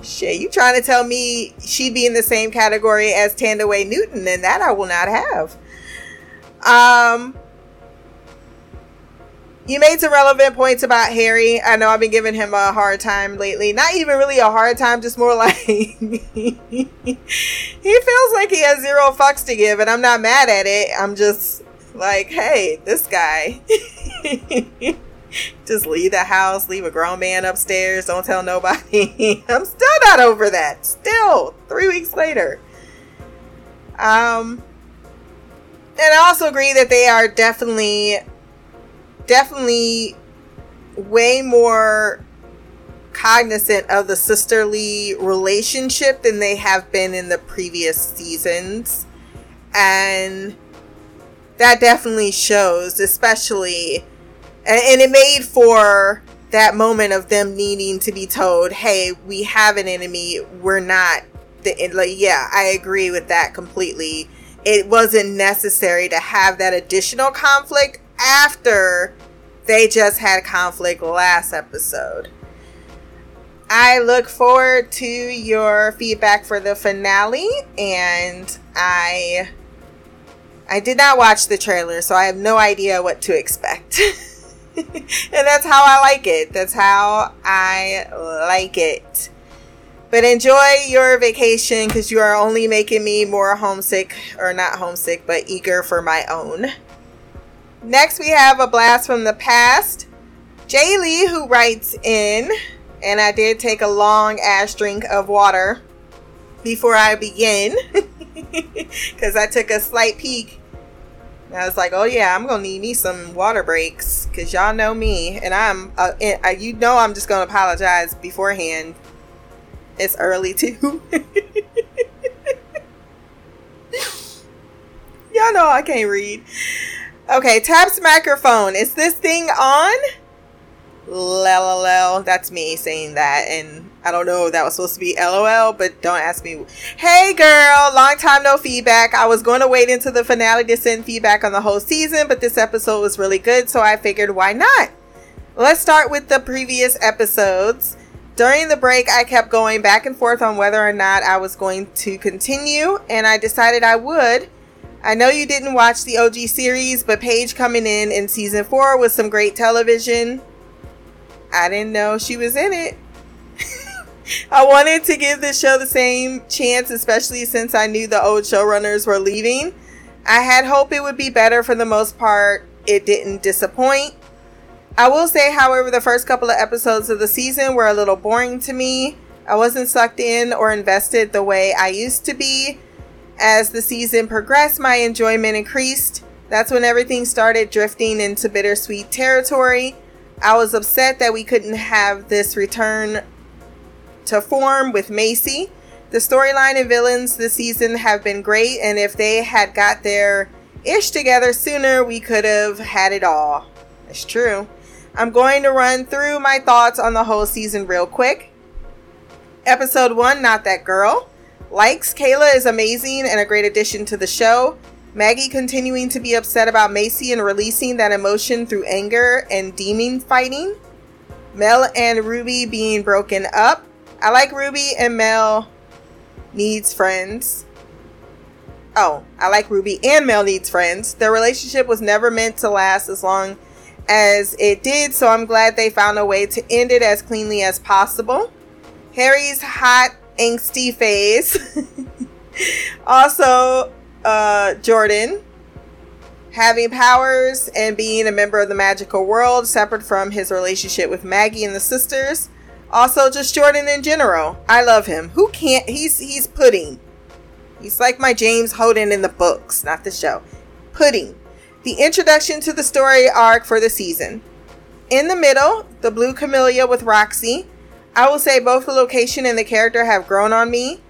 Shit, you trying to tell me she'd be in the same category as Thandiwe Newton, and that I will not have. Um, you made some relevant points about Harry. I know I've been giving him a hard time lately. Not even really a hard time, just more like he feels like he has zero fucks to give, and I'm not mad at it. I'm just like, hey, this guy. just leave the house, leave a grown man upstairs, don't tell nobody. I'm still not over that. Still, three weeks later. Um, and I also agree that they are definitely definitely way more cognizant of the sisterly relationship than they have been in the previous seasons. And that definitely shows, especially, and, it made for that moment of them needing to be told, hey, we have an enemy. We're not the, like, yeah, I agree with that completely. It wasn't necessary to have that additional conflict after they just had conflict last episode. I look forward to your feedback for the finale and I I did not watch the trailer so I have no idea what to expect. and that's how I like it. That's how I like it. But enjoy your vacation because you are only making me more homesick, or not homesick, but eager for my own. Next, we have a blast from the past. Jay Lee, who writes in, and I did take a long ass drink of water before I begin because I took a slight peek. I was like, oh yeah, I'm gonna need me some water breaks because y'all know me, and I'm, uh, uh, you know, I'm just gonna apologize beforehand. It's early too. y'all know I can't read. Okay, taps microphone. Is this thing on? LOL. That's me saying that, and I don't know if that was supposed to be LOL, but don't ask me. Hey, girl, long time no feedback. I was going to wait until the finale to send feedback on the whole season, but this episode was really good, so I figured why not? Let's start with the previous episodes. During the break, I kept going back and forth on whether or not I was going to continue, and I decided I would I know you didn't watch the OG series, but Paige coming in in season four was some great television. I didn't know she was in it. I wanted to give the show the same chance, especially since I knew the old showrunners were leaving. I had hope it would be better for the most part. It didn't disappoint. I will say, however, the first couple of episodes of the season were a little boring to me. I wasn't sucked in or invested the way I used to be. As the season progressed, my enjoyment increased. That's when everything started drifting into bittersweet territory. I was upset that we couldn't have this return to form with Macy. The storyline and villains this season have been great, and if they had got their ish together sooner, we could have had it all. It's true. I'm going to run through my thoughts on the whole season real quick. Episode 1 Not That Girl. Likes Kaela is amazing and a great addition to the show. Maggie continuing to be upset about Macy and releasing that emotion through anger and demon fighting. Mel and Ruby being broken up. I like Ruby and Mel needs friends. Oh, I like Ruby and Mel needs friends. Their relationship was never meant to last as long as it did, so I'm glad they found a way to end it as cleanly as possible. Harry's hot angsty phase. also, uh, Jordan having powers and being a member of the magical world, separate from his relationship with Maggie and the sisters. Also, just Jordan in general. I love him. Who can't? He's he's pudding. He's like my James Holden in the books, not the show. Pudding. The introduction to the story arc for the season. In the middle, the blue camellia with Roxy, I will say both the location and the character have grown on me.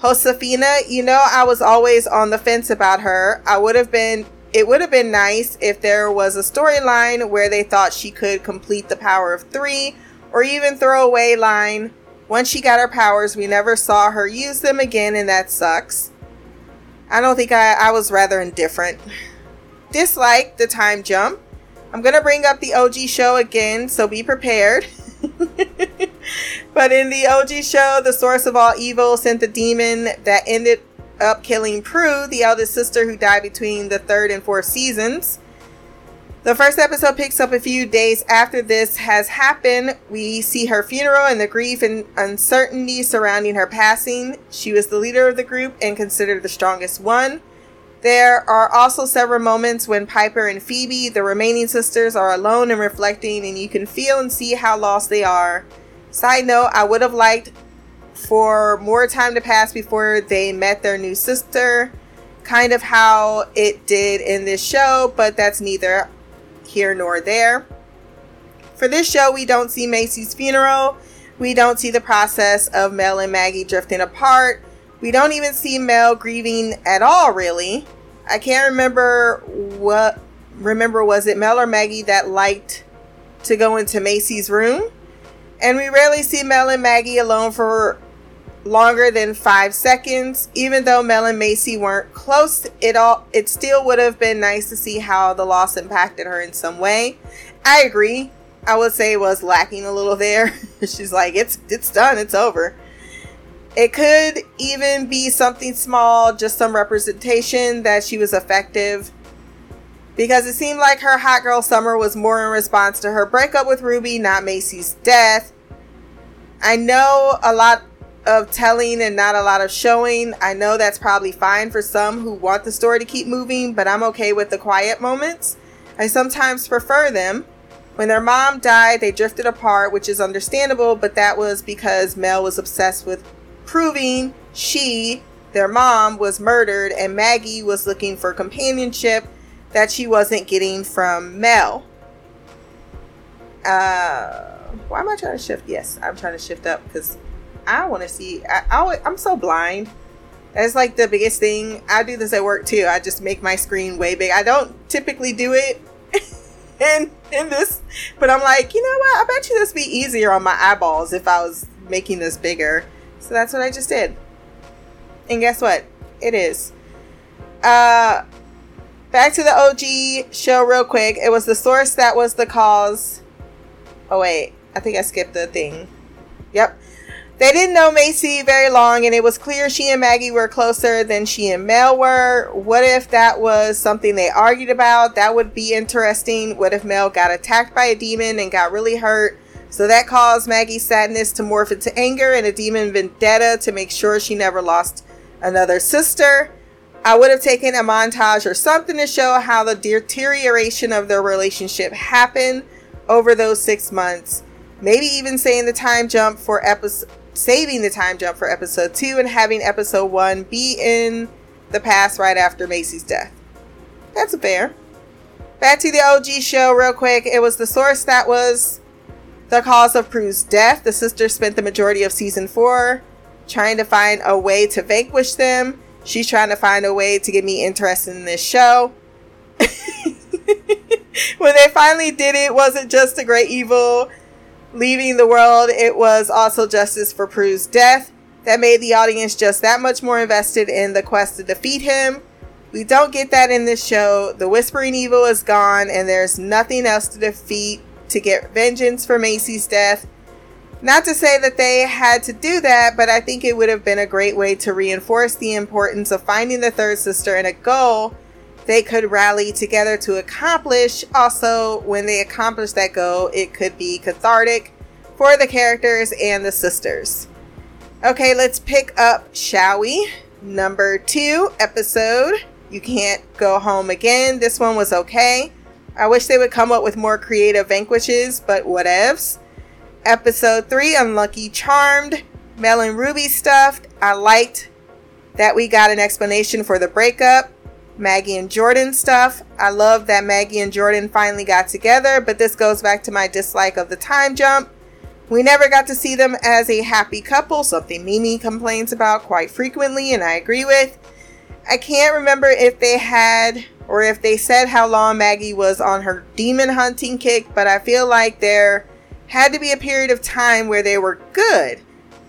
Josefina, you know, I was always on the fence about her. I would have been it would have been nice if there was a storyline where they thought she could complete the power of three, or even throwaway line. Once she got her powers, we never saw her use them again, and that sucks. I don't think I, I was rather indifferent. Dislike the time jump. I'm gonna bring up the OG show again, so be prepared. but in the OG show, the source of all evil sent the demon that ended up killing Prue, the eldest sister who died between the third and fourth seasons. The first episode picks up a few days after this has happened. We see her funeral and the grief and uncertainty surrounding her passing. She was the leader of the group and considered the strongest one. There are also several moments when Piper and Phoebe, the remaining sisters, are alone and reflecting, and you can feel and see how lost they are. Side note, I would have liked for more time to pass before they met their new sister, kind of how it did in this show, but that's neither here nor there. For this show, we don't see Macy's funeral. We don't see the process of Mel and Maggie drifting apart. We don't even see Mel grieving at all, really. I can't remember what remember was it Mel or Maggie that liked to go into Macy's room. And we rarely see Mel and Maggie alone for longer than five seconds. Even though Mel and Macy weren't close, it all it still would have been nice to see how the loss impacted her in some way. I agree. I would say it was lacking a little there. She's like, it's it's done, it's over. It could even be something small, just some representation that she was effective. Because it seemed like her hot girl summer was more in response to her breakup with Ruby, not Macy's death. I know a lot of telling and not a lot of showing. I know that's probably fine for some who want the story to keep moving, but I'm okay with the quiet moments. I sometimes prefer them. When their mom died, they drifted apart, which is understandable, but that was because Mel was obsessed with proving she, their mom, was murdered and Maggie was looking for companionship that she wasn't getting from Mel. Uh, why am I trying to shift? Yes, I'm trying to shift up because I want to see. I, I, I'm so blind. That's like the biggest thing. I do this at work too. I just make my screen way big. I don't typically do it in in this, but I'm like, you know what? I bet you this would be easier on my eyeballs if I was making this bigger. So that's what I just did. And guess what? It is. Uh back to the OG show real quick. It was the source that was the cause. Oh wait, I think I skipped the thing. Yep. They didn't know Macy very long, and it was clear she and Maggie were closer than she and Mel were. What if that was something they argued about? That would be interesting. What if Mel got attacked by a demon and got really hurt? So that caused Maggie's sadness to morph into anger and a demon vendetta to make sure she never lost another sister. I would have taken a montage or something to show how the deterioration of their relationship happened over those six months. Maybe even saying the time jump for episode, saving the time jump for episode two and having episode one be in the past right after Macy's death. That's a fair. Back to the OG show, real quick. It was the source that was the cause of Prue's death. The sisters spent the majority of season four trying to find a way to vanquish them. She's trying to find a way to get me interested in this show. when they finally did it, wasn't just a great evil leaving the world, it was also justice for Prue's death that made the audience just that much more invested in the quest to defeat him. We don't get that in this show. The Whispering Evil is gone, and there's nothing else to defeat to get vengeance for Macy's death. Not to say that they had to do that, but I think it would have been a great way to reinforce the importance of finding the third sister and a goal they could rally together to accomplish. Also, when they accomplish that goal, it could be cathartic for the characters and the sisters. Okay, let's pick up, shall we? Number two episode. You can't go home again. This one was okay. I wish they would come up with more creative vanquishes, but whatevs. Episode 3 Unlucky Charmed. Mel and Ruby stuffed. I liked that we got an explanation for the breakup. Maggie and Jordan stuff. I love that Maggie and Jordan finally got together, but this goes back to my dislike of the time jump. We never got to see them as a happy couple, something Mimi complains about quite frequently, and I agree with. I can't remember if they had or if they said how long Maggie was on her demon hunting kick, but I feel like there had to be a period of time where they were good.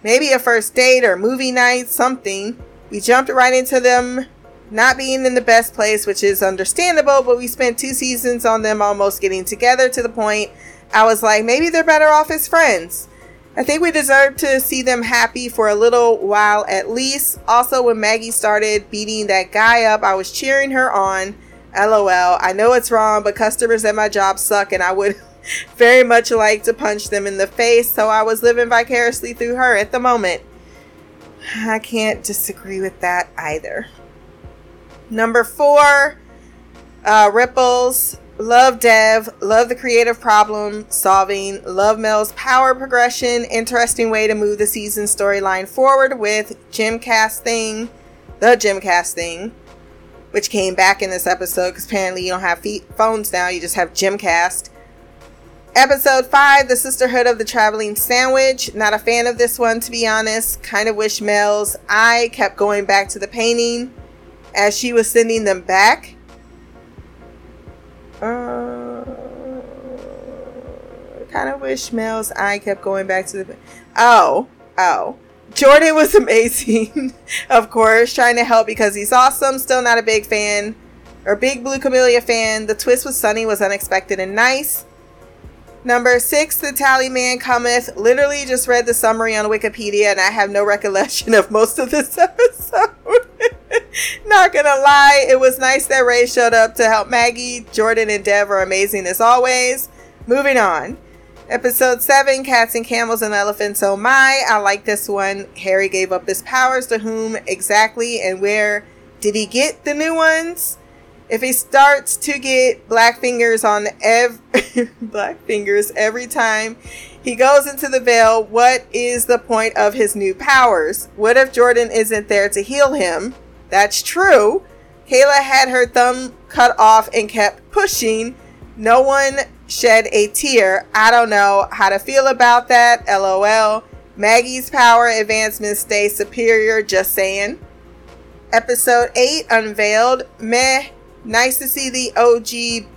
Maybe a first date or movie night, something. We jumped right into them not being in the best place, which is understandable, but we spent two seasons on them almost getting together to the point I was like, maybe they're better off as friends. I think we deserve to see them happy for a little while at least. Also, when Maggie started beating that guy up, I was cheering her on. LOL. I know it's wrong, but customers at my job suck, and I would very much like to punch them in the face, so I was living vicariously through her at the moment. I can't disagree with that either. Number four, uh, Ripples. Love Dev. Love the creative problem solving. Love Mel's power progression. Interesting way to move the season storyline forward with Gymcast thing. The Gymcast thing. Which came back in this episode because apparently you don't have feet, phones now, you just have Gymcast. Episode 5 The Sisterhood of the Traveling Sandwich. Not a fan of this one, to be honest. Kind of wish Mel's eye kept going back to the painting as she was sending them back. Uh, kind of wish Mel's eye kept going back to the. Oh, oh. Jordan was amazing, of course, trying to help because he's awesome. Still not a big fan or big Blue Camellia fan. The twist with Sunny was unexpected and nice. Number six, The Tally Man Cometh. Literally just read the summary on Wikipedia and I have no recollection of most of this episode. Not gonna lie, it was nice that Ray showed up to help Maggie. Jordan and Dev are amazing as always. Moving on. Episode 7 Cats and Camels and Elephants Oh My. I like this one. Harry gave up his powers to whom exactly and where did he get the new ones? If he starts to get black fingers on every black fingers every time he goes into the veil, what is the point of his new powers? What if Jordan isn't there to heal him? That's true. Kaela had her thumb cut off and kept pushing. No one shed a tear. I don't know how to feel about that. LOL. Maggie's power advancements stay superior, just saying. Episode 8 unveiled. Meh. Nice to see the OG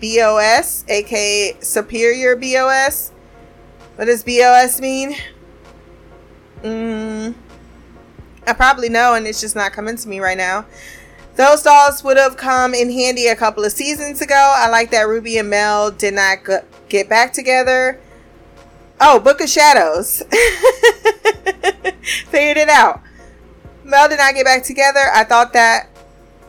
BOS, aka Superior BOS. What does BOS mean? Mm, I probably know, and it's just not coming to me right now. Those dolls would have come in handy a couple of seasons ago. I like that Ruby and Mel did not get back together. Oh, Book of Shadows. Figured it out. Mel did not get back together. I thought that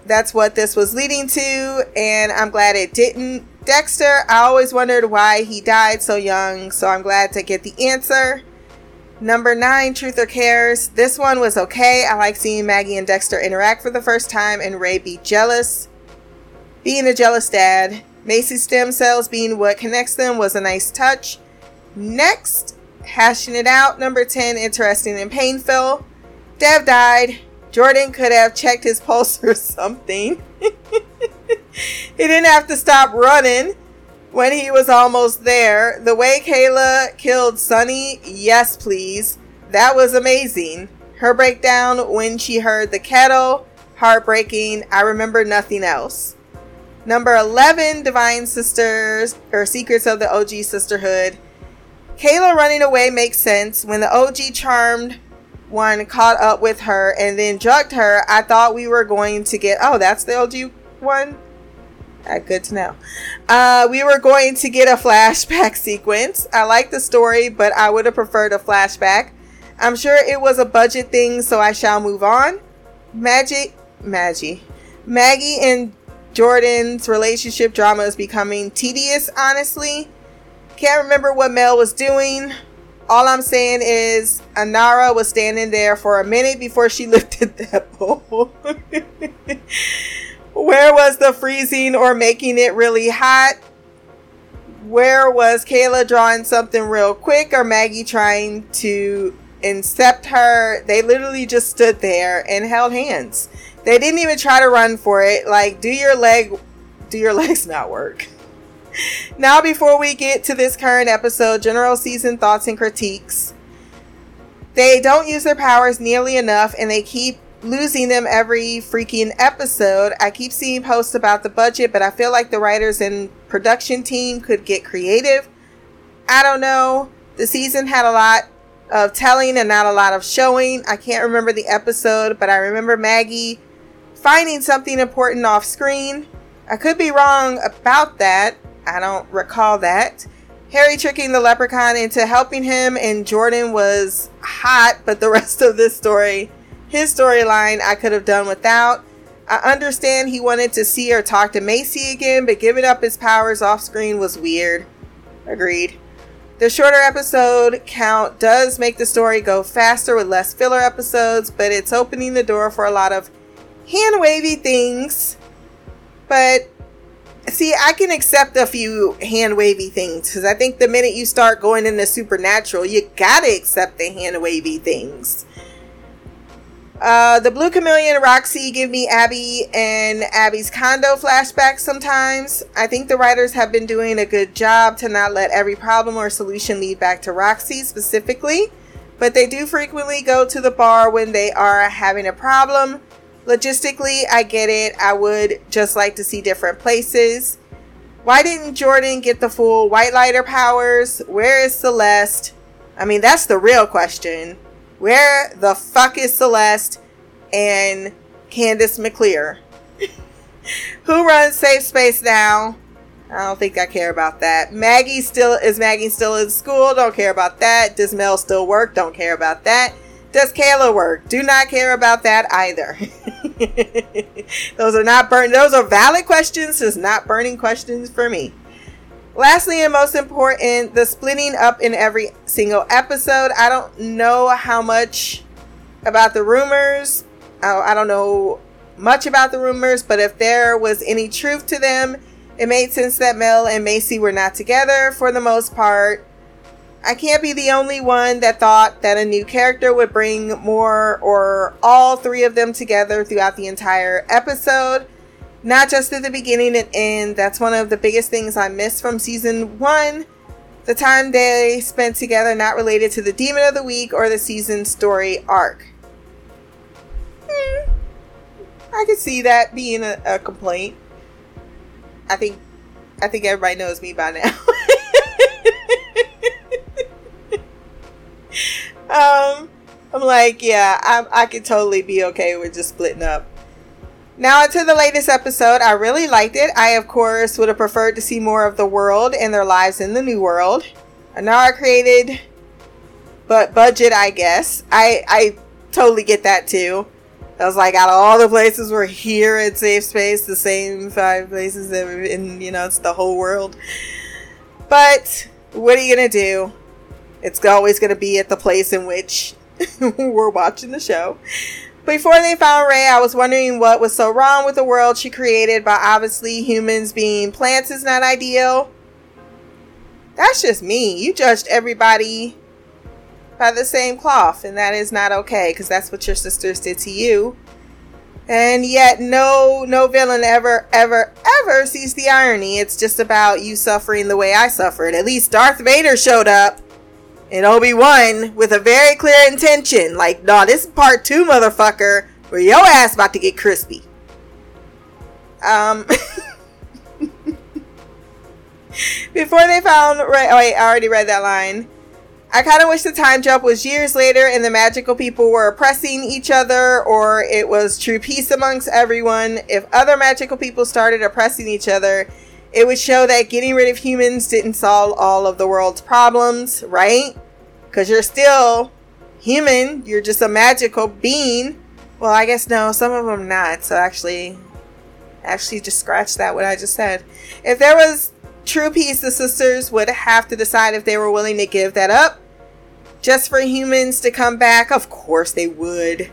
that's what this was leading to, and I'm glad it didn't. Dexter, I always wondered why he died so young, so I'm glad to get the answer. Number nine, Truth or Cares. This one was okay. I like seeing Maggie and Dexter interact for the first time and Ray be jealous. Being a jealous dad. Macy's stem cells being what connects them was a nice touch. Next, hashing it out. Number 10, interesting and painful. Dev died. Jordan could have checked his pulse or something. he didn't have to stop running when he was almost there. The way Kaela killed Sunny, yes, please. That was amazing. Her breakdown when she heard the kettle, heartbreaking. I remember nothing else. Number 11, Divine Sisters or Secrets of the OG Sisterhood. Kaela running away makes sense. When the OG charmed one caught up with her and then drugged her, I thought we were going to get. Oh, that's the old OG one? Uh, good to know. Uh, we were going to get a flashback sequence. I like the story, but I would have preferred a flashback. I'm sure it was a budget thing, so I shall move on. Magic, Maggie, Maggie and Jordan's relationship drama is becoming tedious, honestly. Can't remember what Mel was doing. All I'm saying is Anara was standing there for a minute before she lifted that bowl. Where was the freezing or making it really hot? Where was Kaela drawing something real quick or Maggie trying to incept her? They literally just stood there and held hands. They didn't even try to run for it. Like, do your leg, do your legs not work? now, before we get to this current episode, general season thoughts and critiques. They don't use their powers nearly enough and they keep losing them every freaking episode. I keep seeing posts about the budget, but I feel like the writers and production team could get creative. I don't know. The season had a lot of telling and not a lot of showing. I can't remember the episode, but I remember Maggie finding something important off screen. I could be wrong about that. I don't recall that. Harry tricking the leprechaun into helping him, and Jordan was hot, but the rest of this story, his storyline, I could have done without. I understand he wanted to see or talk to Macy again, but giving up his powers off screen was weird. Agreed. The shorter episode count does make the story go faster with less filler episodes, but it's opening the door for a lot of hand wavy things. But see, I can accept a few hand wavy things because I think the minute you start going into the supernatural, you gotta accept the hand wavy things. Uh, the Blue Chameleon Roxy give me Abby and Abby's condo flashbacks sometimes. I think the writers have been doing a good job to not let every problem or solution lead back to Roxy specifically, but they do frequently go to the bar when they are having a problem. Logistically, I get it. I would just like to see different places. Why didn't Jordan get the full white lighter powers? Where is Celeste? I mean, that's the real question. Where the fuck is Celeste and Candace McClear? Who runs Safe Space now? I don't think I care about that. Maggie still is Maggie still in school? Don't care about that. Does Mel still work? Don't care about that. Does Kaela work? Do not care about that either. those are not burn. Those are valid questions. Just not burning questions for me. Lastly, and most important, the splitting up in every single episode. I don't know how much about the rumors. I don't know much about the rumors, but if there was any truth to them, it made sense that Mel and Macy were not together for the most part. I can't be the only one that thought that a new character would bring more or all three of them together throughout the entire episode not just at the beginning and end. That's one of the biggest things I missed from season one. The time they spent together, not related to the Demon of the Week or the season story arc. Hmm. I could see that being a, a complaint. I think, I think everybody knows me by now. um, I'm like, yeah, I, I could totally be okay with just splitting up. Now, to the latest episode, I really liked it. I, of course, would have preferred to see more of the world and their lives in the new world. Anara created, but budget, I guess. I, I totally get that too. I was like, out of all the places we're here at Safe Space, the same five places that in, you know, it's the whole world. But what are you gonna do? It's always gonna be at the place in which we're watching the show. Before they found Ray, I was wondering what was so wrong with the world she created, but obviously humans being plants is not ideal. That's just me. You judged everybody by the same cloth, and that is not okay because that's what your sisters did to you. And yet, no, no villain ever, ever, ever sees the irony. It's just about you suffering the way I suffered. At least Darth Vader showed up and Obi-Wan with a very clear intention. Like, no, this is part two, motherfucker, where your ass about to get crispy. Um Before they found right oh wait, I already read that line. I kind of wish the time jump was years later and the magical people were oppressing each other or it was true peace amongst everyone. If other magical people started oppressing each other, it would show that getting rid of humans didn't solve all of the world's problems, right? Because you're still human, you're just a magical being. Well, I guess no, some of them not. So actually, actually, just scratch that what I just said. If there was true peace, the sisters would have to decide if they were willing to give that up just for humans to come back. Of course, they would.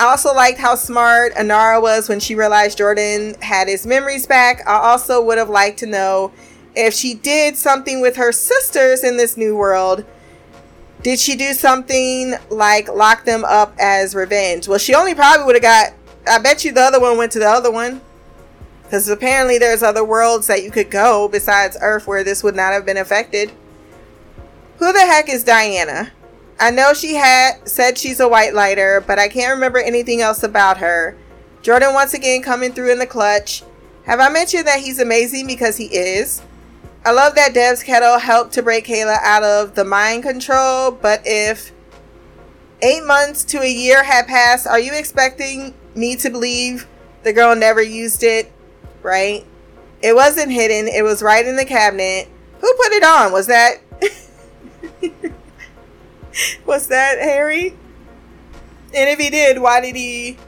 I also liked how smart Anara was when she realized Jordan had his memories back. I also would have liked to know if she did something with her sisters in this new world. Did she do something like lock them up as revenge? Well, she only probably would have got. I bet you the other one went to the other one. Because apparently there's other worlds that you could go besides Earth where this would not have been affected. Who the heck is Diana? I know she had said she's a white lighter, but I can't remember anything else about her. Jordan once again coming through in the clutch. Have I mentioned that he's amazing because he is? I love that Dev's kettle helped to break Kaela out of the mind control, but if eight months to a year had passed, are you expecting me to believe the girl never used it? Right? It wasn't hidden, it was right in the cabinet. Who put it on? Was that. was that Harry? And if he did, why did he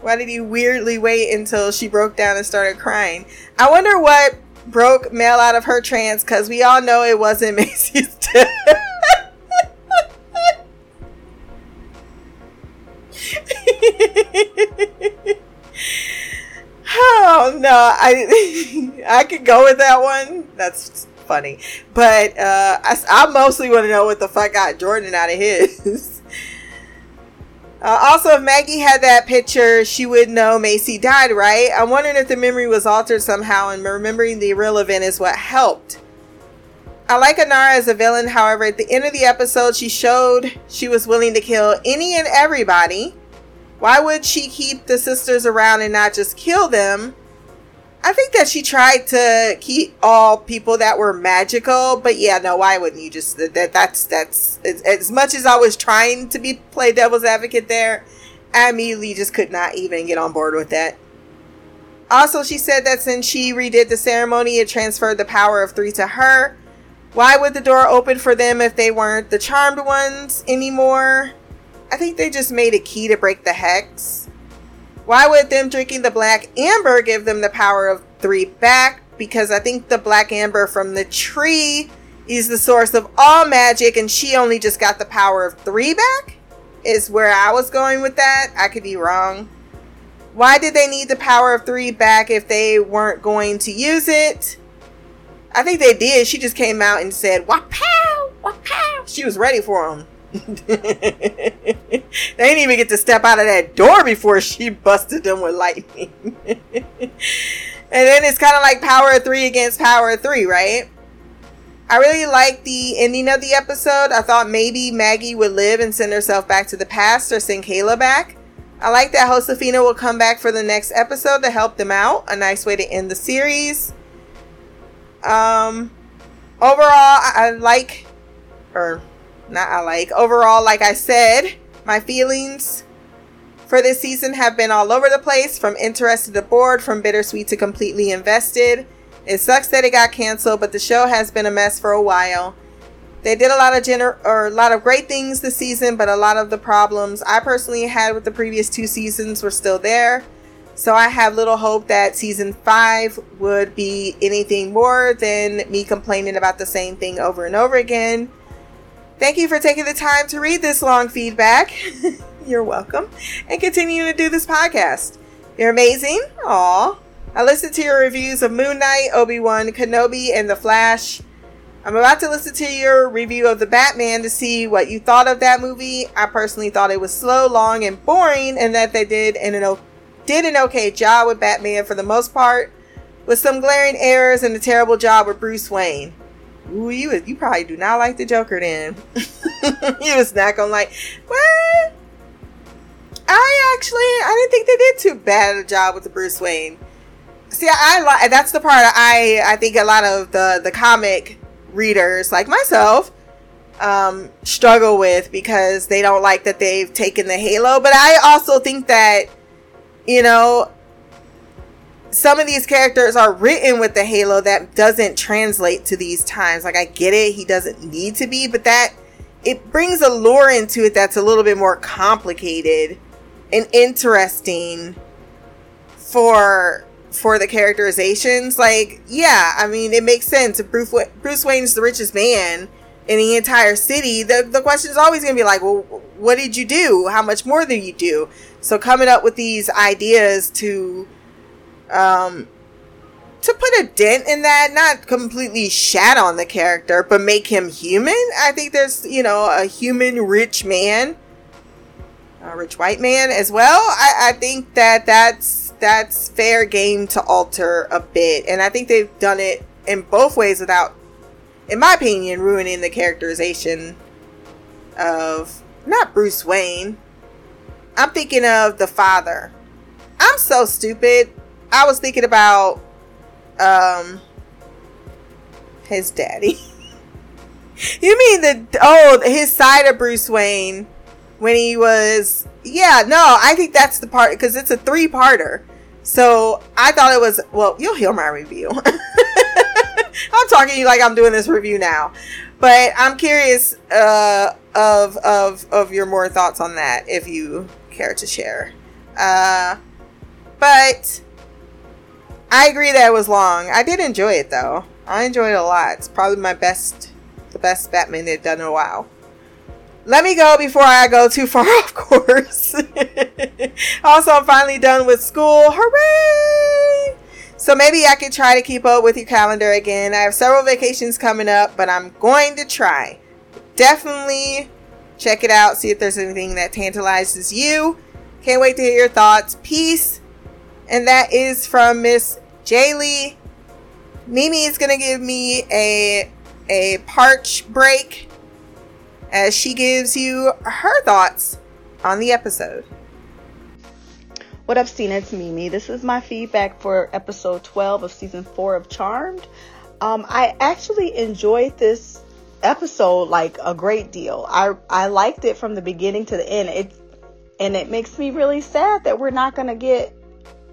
why did he weirdly wait until she broke down and started crying? I wonder what broke Mel out of her trance because we all know it wasn't Macy's death. oh no, I I could go with that one. That's funny, but uh, I, I mostly want to know what the fuck got Jordan out of his. Uh, also, if Maggie had that picture, she would know Macy died, right? I'm wondering if the memory was altered somehow, and remembering the real event is what helped. I like Anara as a villain, however, at the end of the episode, she showed she was willing to kill any and everybody. Why would she keep the sisters around and not just kill them? I think that she tried to keep all people that were magical, but yeah, no, why wouldn't you just that? That's that's as much as I was trying to be play devil's advocate there, I immediately just could not even get on board with that. Also, she said that since she redid the ceremony, it transferred the power of three to her. Why would the door open for them if they weren't the charmed ones anymore? I think they just made a key to break the hex. Why would them drinking the black amber give them the power of three back? Because I think the black amber from the tree is the source of all magic, and she only just got the power of three back? Is where I was going with that. I could be wrong. Why did they need the power of three back if they weren't going to use it? I think they did. She just came out and said, Wapow! Wapow! She was ready for them. they didn't even get to step out of that door before she busted them with lightning. and then it's kind of like power three against power three, right? I really like the ending of the episode. I thought maybe Maggie would live and send herself back to the past or send Kaela back. I like that Josefina will come back for the next episode to help them out. A nice way to end the series. Um, overall, I, I like, or not I like. Overall, like I said, my feelings for this season have been all over the place from interested to bored, from bittersweet to completely invested. It sucks that it got canceled, but the show has been a mess for a while. They did a lot of gener- or a lot of great things this season, but a lot of the problems I personally had with the previous two seasons were still there. So I have little hope that season 5 would be anything more than me complaining about the same thing over and over again. Thank you for taking the time to read this long feedback. You're welcome. And continue to do this podcast. You're amazing. Aw. I listened to your reviews of Moon Knight, Obi-Wan, Kenobi, and The Flash. I'm about to listen to your review of The Batman to see what you thought of that movie. I personally thought it was slow, long, and boring, and that they did an, did an okay job with Batman for the most part, with some glaring errors and a terrible job with Bruce Wayne. Ooh, you you probably do not like the Joker then. you was not gonna like what? I actually I didn't think they did too bad a job with the Bruce Wayne. See, I like that's the part I I think a lot of the the comic readers like myself um struggle with because they don't like that they've taken the halo. But I also think that you know some of these characters are written with the halo that doesn't translate to these times. Like I get it, he doesn't need to be, but that it brings a lore into it that's a little bit more complicated and interesting for for the characterizations. Like, yeah, I mean, it makes sense. If Bruce, Bruce Wayne's the richest man in the entire city, the, the question is always going to be like, well, what did you do? How much more did you do? So coming up with these ideas to um, to put a dent in that, not completely shat on the character, but make him human. I think there's, you know, a human rich man, a rich white man as well. I, I think that that's that's fair game to alter a bit, and I think they've done it in both ways without, in my opinion, ruining the characterization of not Bruce Wayne. I'm thinking of the father. I'm so stupid. I was thinking about um his daddy. you mean the oh his side of Bruce Wayne when he was yeah no I think that's the part because it's a three parter. So I thought it was well you'll hear my review. I'm talking to you like I'm doing this review now, but I'm curious uh, of of of your more thoughts on that if you care to share. Uh, but I agree that it was long. I did enjoy it though. I enjoyed it a lot. It's probably my best, the best Batman they've done in a while. Let me go before I go too far off course. also, I'm finally done with school. Hooray! So maybe I could try to keep up with your calendar again. I have several vacations coming up, but I'm going to try. Definitely check it out, see if there's anything that tantalizes you. Can't wait to hear your thoughts. Peace. And that is from Miss Jaylee Mimi is gonna give me a a parch break as she gives you her thoughts on the episode. What I've seen, It's Mimi. This is my feedback for episode 12 of season 4 of Charmed. Um, I actually enjoyed this episode like a great deal. I I liked it from the beginning to the end. It and it makes me really sad that we're not gonna get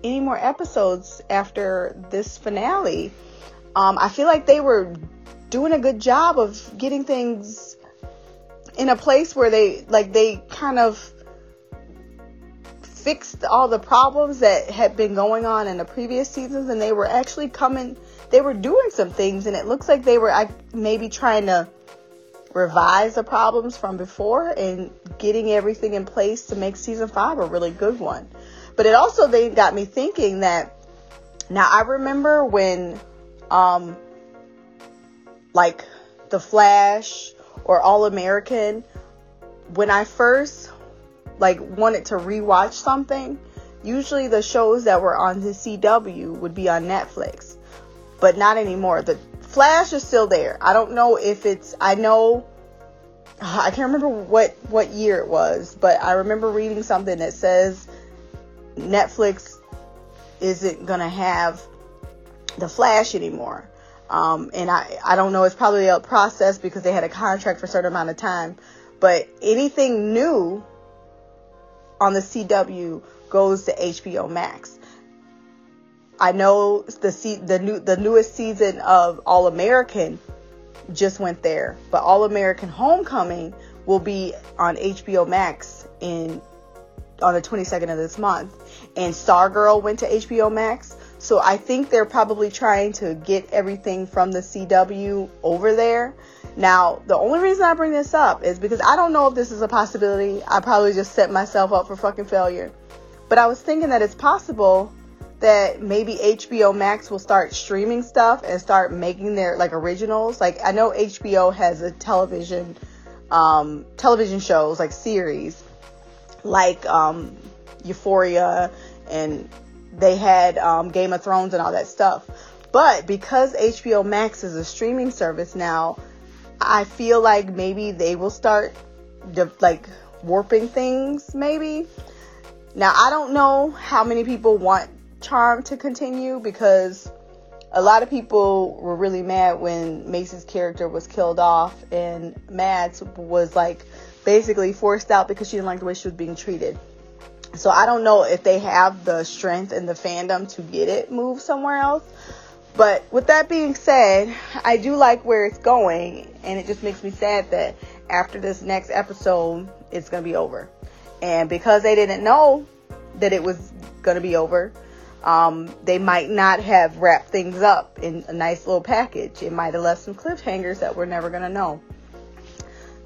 any more episodes after this finale. Um, I feel like they were doing a good job of getting things in a place where they like they kind of fixed all the problems that had been going on in the previous seasons and they were actually coming they were doing some things and it looks like they were I, maybe trying to revise the problems from before and getting everything in place to make season 5 a really good one but it also they got me thinking that now I remember when um, like The Flash or All American, when I first like wanted to rewatch something, usually the shows that were on the CW would be on Netflix, but not anymore. The Flash is still there. I don't know if it's. I know. I can't remember what what year it was, but I remember reading something that says Netflix isn't gonna have the Flash anymore. Um, and I, I don't know, it's probably a process because they had a contract for a certain amount of time. But anything new on the CW goes to HBO Max. I know the the new the newest season of All American just went there, but All American Homecoming will be on HBO Max in on the 22nd of this month, and Stargirl went to HBO Max. So I think they're probably trying to get everything from the CW over there. Now, the only reason I bring this up is because I don't know if this is a possibility. I probably just set myself up for fucking failure. But I was thinking that it's possible that maybe HBO Max will start streaming stuff and start making their like originals. Like I know HBO has a television um television shows like series like um Euphoria and they had um, Game of Thrones and all that stuff. But because HBO Max is a streaming service now, I feel like maybe they will start de- like warping things. Maybe now I don't know how many people want Charm to continue because a lot of people were really mad when Macy's character was killed off, and Mads was like basically forced out because she didn't like the way she was being treated. So I don't know if they have the strength and the fandom to get it moved somewhere else. But with that being said, I do like where it's going, and it just makes me sad that after this next episode, it's to be over. And because they didn't know that it was to be over, um, they might not have wrapped things up in a nice little package. It might have left some cliffhangers that we're never to know.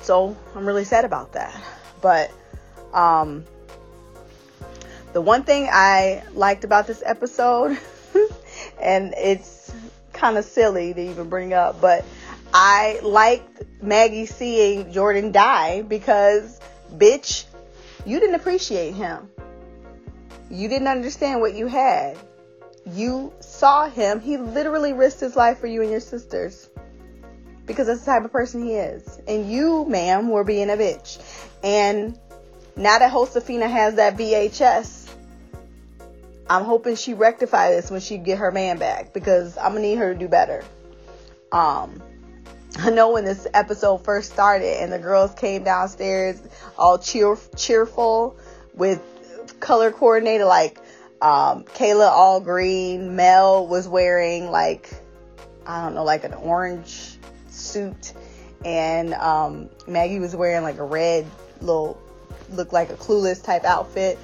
So I'm really sad about that. But um, the one thing I liked about this episode, and it's kind of silly to even bring up, but I liked Maggie seeing Jordan die because, bitch, you didn't appreciate him. You didn't understand what you had. You saw him. He literally risked his life for you and your sisters. Because that's the type of person he is. And you, ma'am, were being a bitch. And now that Josefina has that VHS, I'm hoping she rectify this when she get her man back because I'm gonna need her to do better. Um, I know when this episode first started and the girls came downstairs all cheer cheerful with color coordinated like um, Kaela all green, Mel was wearing like I don't know like an orange suit and um, Maggie was wearing like a red little look like a clueless type outfit.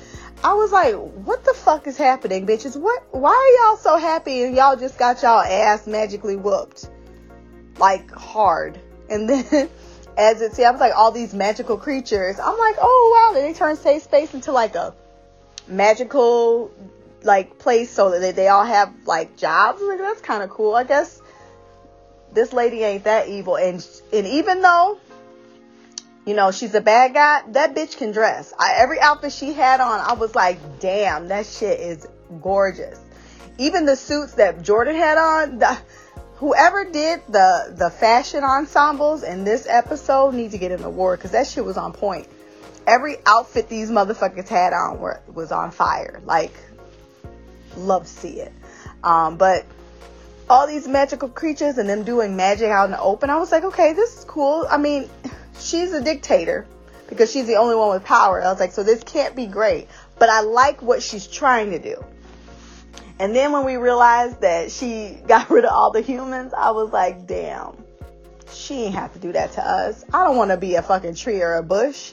I was like, what the fuck is happening, bitches? What why are y'all so happy and y'all just got y'all ass magically whooped? Like hard. And then as it see, I was like all these magical creatures. I'm like, oh wow, they turn safe space into like a magical like place so that they, they all have like jobs. Like that's kind of cool. I guess this lady ain't that evil. And and even though you know she's a bad guy, that bitch can dress. I, every outfit she had on, I was like, damn, that shit is gorgeous. Even the suits that Jordan had on, the, whoever did the the fashion ensembles in this episode need to get an award because that shit was on point. Every outfit these motherfuckers had on were, was on fire. Like, love to see it. Um, but all these magical creatures and them doing magic out in the open, I was like, okay, this is cool. I mean, she's a dictator because she's the only one with power. I was like, so this can't be great. But I like what she's trying to do. And then when we realized that she got rid of all the humans, I was like, damn, she ain't have to do that to us. I don't want to be a fucking tree or a bush.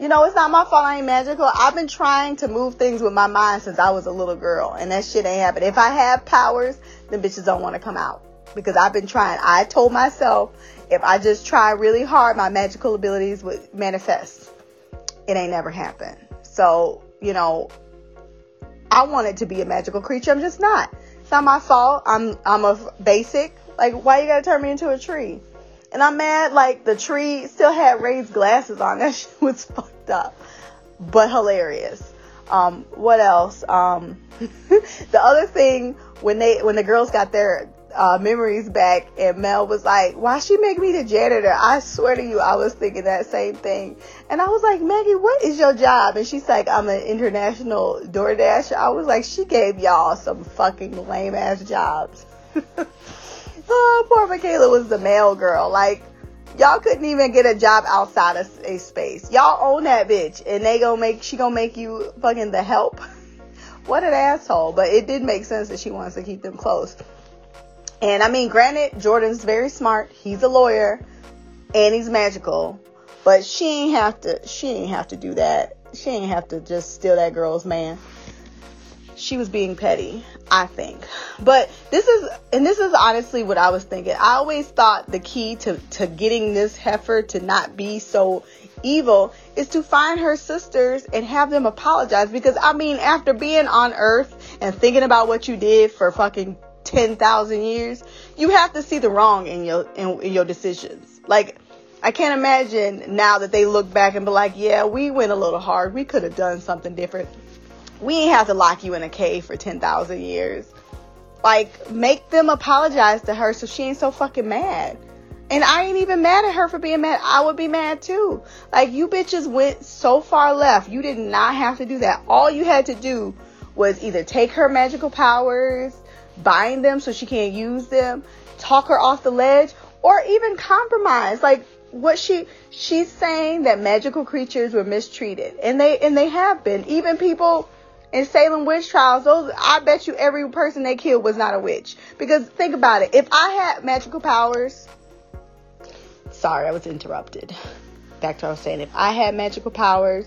You know, it's not my fault I ain't magical. I've been trying to move things with my mind since I was a little girl, and that shit ain't happening. If I have powers, then bitches don't want to come out because I've been trying. I told myself if I just try really hard, my magical abilities would manifest. It ain't never happened. So, you know, I wanted to be a magical creature. I'm just not. It's not my fault. I'm I'm a basic. Like, why you gotta turn me into a tree? And I'm mad. Like the tree still had raised glasses on. That shit was fucked up, but hilarious. Um, what else? Um, the other thing when they when the girls got their uh, memories back, and Mel was like, "Why she make me the janitor?" I swear to you, I was thinking that same thing. And I was like, "Maggie, what is your job?" And she's like, "I'm an international DoorDash." I was like, "She gave y'all some fucking lame ass jobs." oh, poor Michaela was the male girl. Like, y'all couldn't even get a job outside of a space. Y'all own that bitch, and they gonna make she gonna make you fucking the help. what an asshole! But it did make sense that she wants to keep them close. And I mean, granted, Jordan's very smart. He's a lawyer, and he's magical. But she ain't have to. She ain't have to do that. She ain't have to just steal that girl's man. She was being petty, I think. But this is, and this is honestly what I was thinking. I always thought the key to to getting this heifer to not be so evil is to find her sisters and have them apologize. Because I mean, after being on Earth and thinking about what you did for fucking 10,000 years, you have to see the wrong in your in, in, your decisions. Like I can't imagine now that they look back and be like, "Yeah, we went a little hard. We could have done something different. We ain't have to lock you in a cave for 10,000 years." Like make them apologize to her so she ain't so fucking mad. And I ain't even mad at her for being mad. I would be mad too. Like you bitches went so far left. You did not have to do that. All you had to do was either take her magical powers bind them so she can't use them, talk her off the ledge, or even compromise. Like what she she's saying that magical creatures were mistreated, and they and they have been. Even people in Salem witch trials, those I bet you every person they killed was not a witch. Because think about it, if I had magical powers, sorry, I was interrupted. Back to what I was saying, if I had magical powers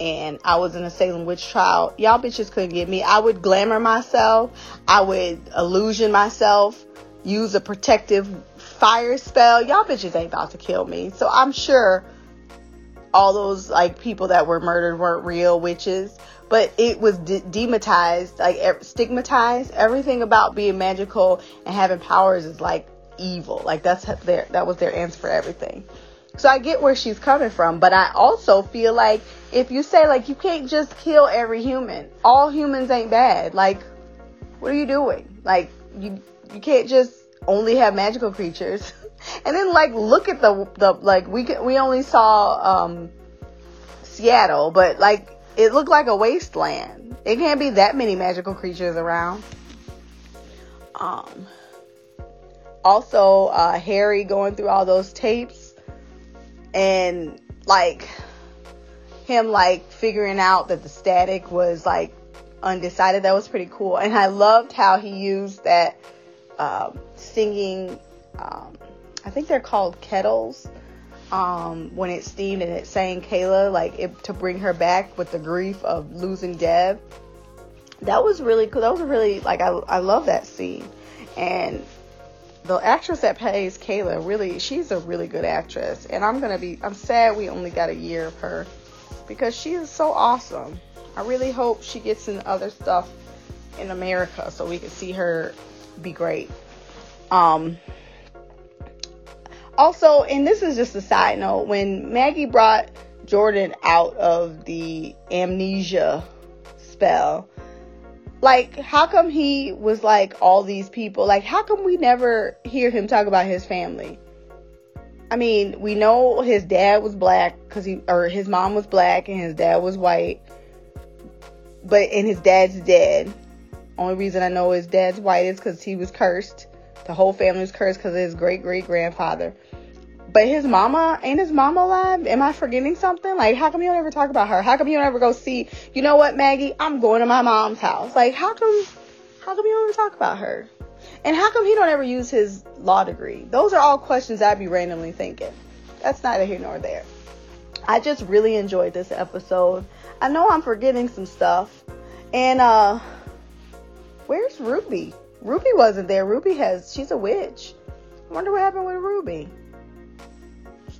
and I was in a Salem witch trial, y'all bitches couldn't get me. I would glamour myself, I would illusion myself, use a protective fire spell. Y'all bitches ain't about to kill me. So I'm sure all those like people that were murdered weren't real witches, but it was de- dematized, like stigmatized. Everything about being magical and having powers is like evil. Like that's their that was their answer for everything. So I get where she's coming from, but I also feel like if you say like you can't just kill every human, all humans ain't bad. Like, what are you doing? Like, you you can't just only have magical creatures. and then like look at the the like we we only saw um Seattle, but like it looked like a wasteland. It can't be that many magical creatures around. Um also uh Harry going through all those tapes and like him like figuring out that the static was like undecided that was pretty cool and i loved how he used that um, singing um, i think they're called kettles um, when it steamed and it sang kaela like it, to bring her back with the grief of losing dev that was really cool that was really like i, I love that scene and the actress that plays kaela really she's a really good actress and i'm gonna be i'm sad we only got a year of her because she is so awesome. I really hope she gets in other stuff in America so we can see her be great. Um also, and this is just a side note, when Maggie brought Jordan out of the amnesia spell, like how come he was like all these people? Like how come we never hear him talk about his family? I mean, we know his dad was black because he, or his mom was black and his dad was white. But, and his dad's dead. Only reason I know his dad's white is because he was cursed. The whole family was cursed because of his great great grandfather. But his mama, ain't his mama alive? Am I forgetting something? Like, how come you don't ever talk about her? How come you don't ever go see, you know what, Maggie? I'm going to my mom's house. Like, how come, how come you don't ever talk about her? And how come he don't ever use his law degree? Those are all questions I'd be randomly thinking. That's neither here nor there. I just really enjoyed this episode. I know I'm forgetting some stuff. And uh where's Ruby? Ruby wasn't there. Ruby has she's a witch. I wonder what happened with Ruby.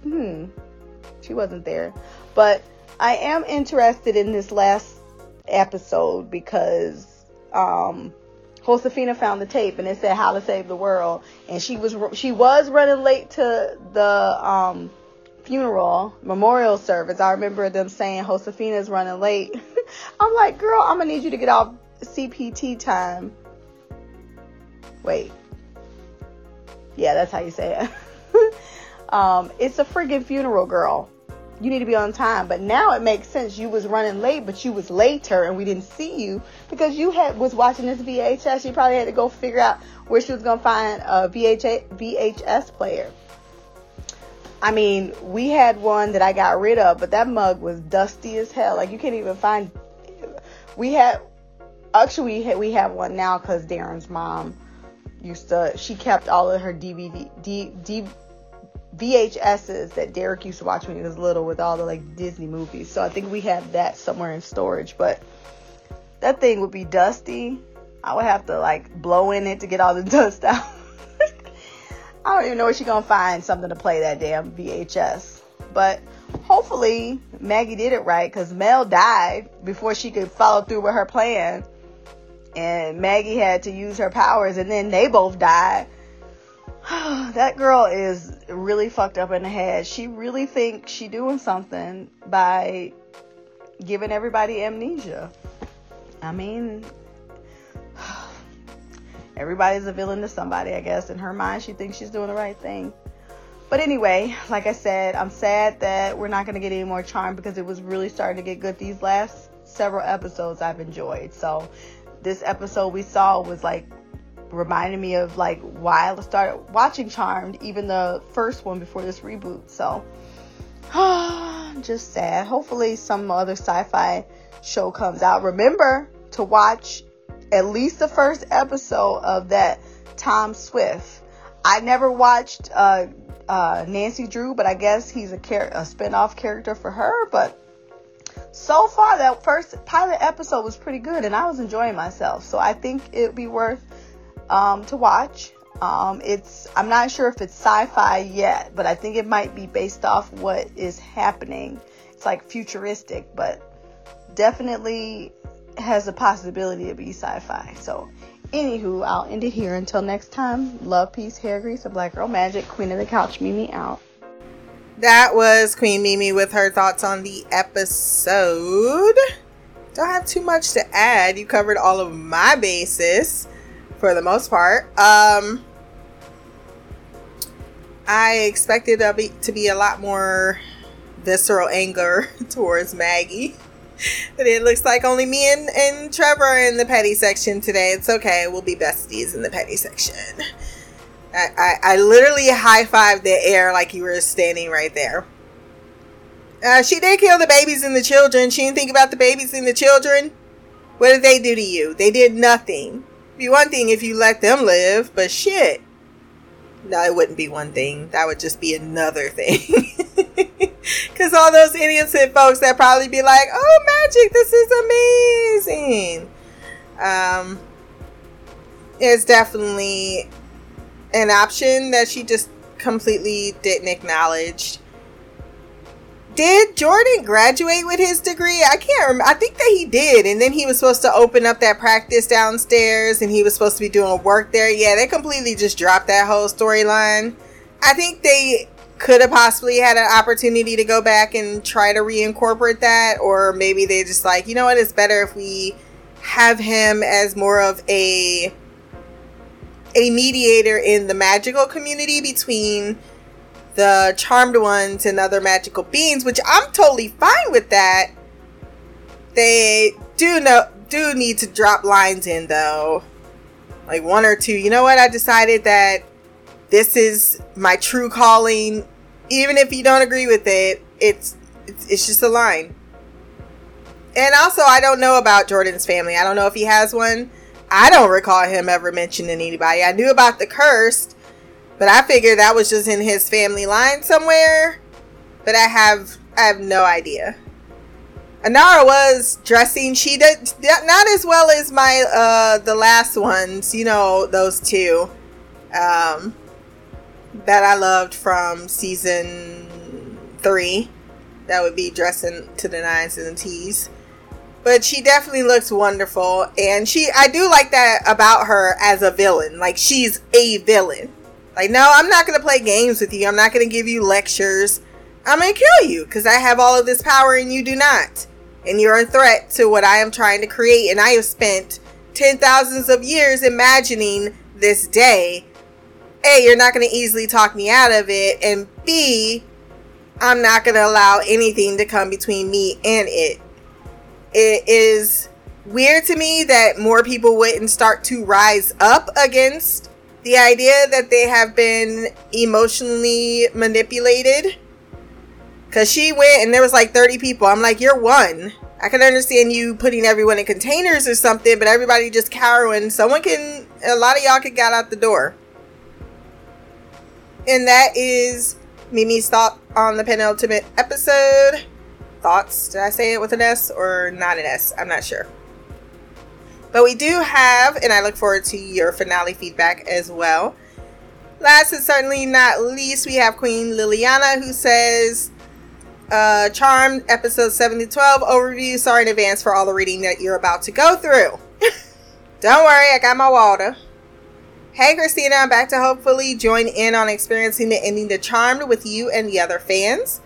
Hmm. She wasn't there. But I am interested in this last episode because um Josefina found the tape and it said how to save the world and she was she was running late to the um, funeral memorial service. I remember them saying Josefina's running late. I'm like, girl, I'm gonna need you to get off CPT time. Wait. Yeah, that's how you say it. um, it's a friggin' funeral, girl you need to be on time. But now it makes sense. You was running late, but you was later and we didn't see you because you had was watching this VHS. You probably had to go figure out where she was gonna find a VHS VHS player. I mean, we had one that I got rid of, but that mug was dusty as hell. Like you can't even find. We had actually we we have one now because Darren's mom used to. She kept all of her DVD D, D, VHSs that Derek used to watch when he was little with all the like Disney movies. So I think we have that somewhere in storage, but that thing would be dusty. I would have to like blow in it to get all the dust out. I don't even know where she's gonna find something to play that damn VHS. But hopefully Maggie did it right because Mel died before she could follow through with her plan. And Maggie had to use her powers and then they both died that girl is really fucked up in the head. She really thinks she doing something by giving everybody amnesia. I mean, everybody's a villain to somebody, I guess. In her mind, she thinks she's doing the right thing. But anyway, like I said, I'm sad that we're not going to get any more charm because it was really starting to get good these last several episodes I've enjoyed. So, this episode we saw was like reminded me of like why I started watching Charmed, even the first one before this reboot. So, just sad. Hopefully, some other sci-fi show comes out. Remember to watch at least the first episode of that Tom Swift. I never watched uh, uh, Nancy Drew, but I guess he's a, char- a spin-off character for her. But so far, that first pilot episode was pretty good, and I was enjoying myself. So I think it'd be worth um, to watch. Um, it's I'm not sure if it's sci-fi yet, but I think it might be based off what is happening. It's like futuristic, but definitely has a possibility to be sci-fi. So, anywho, I'll end it here. Until next time, love, peace, hair grease, and black girl magic. Queen of the couch, Mimi out. That was Queen Mimi with her thoughts on the episode. Don't have too much to add. You covered all of my bases for the most part. Um, I expected to be, to be a lot more visceral anger towards Maggie. But it looks like only me and, and Trevor are in the petty section today. It's okay. We'll be besties in the petty section. I, I, I literally high fived the air like you were standing right there. Uh, she did kill the babies and the children. She didn't think about the babies and the children. What did they do to you? They did nothing. Be one thing if you let them live, but shit. No, it wouldn't be one thing. That would just be another thing. Because all those innocent folks that probably be like, oh, magic, this is amazing. Um, it's definitely an option that she just completely didn't acknowledge. Did Jordan graduate with his degree? I can't remember. I think that he did. And then he was supposed to open up that practice downstairs and he was supposed to be doing work there. Yeah, they completely just dropped that whole storyline. I think they could have possibly had an opportunity to go back and try to reincorporate that. Or maybe they just like, you know what, it's better if we have him as more of a a mediator in the magical community between the charmed ones and other magical beings, which I'm totally fine with that. They do know do need to drop lines in though. Like one or two. You know what? I decided that this is my true calling. Even if you don't agree with it, it's it's, it's just a line. And also, I don't know about Jordan's family. I don't know if he has one. I don't recall him ever mentioning anybody. I knew about the cursed, but I figured that was just in his family line somewhere. But I have I have no idea. Anara was dressing. She did not as well as my uh the last ones. You know those two, um, that I loved from season three. That would be dressing to the nines and the tees. But she definitely looks wonderful, and she I do like that about her as a villain. Like she's a villain. Like, no, I'm not going to play games with you. I'm not going to give you lectures. I'm going to kill you because I have all of this power and you do not. And you're a threat to what I am trying to create. And I have spent ten thousands of years imagining this day. A, you're not going to easily talk me out of it. And B, I'm not going to allow anything to come between me and it. It is weird to me that more people wouldn't start to rise up against the idea that they have been emotionally manipulated. Because she went and there was like 30 people. I'm like you're one. I can understand you putting everyone in containers or something but everybody just cowering. Someone can a lot of y'all could get out the door. And that is mimi's thought on the penultimate episode. Thoughts? Did i say it with an s or not an s? I'm not sure but we do have, and I look forward to your finale feedback as well. Last and certainly not least, we have Queen Liliana who says, uh, Charmed episode 7 to 12 overview. Sorry in advance for all the reading that you're about to go through. Don't worry, I got my water. Hey Christina, I'm back to hopefully join in on experiencing the ending to Charmed with you and the other fans.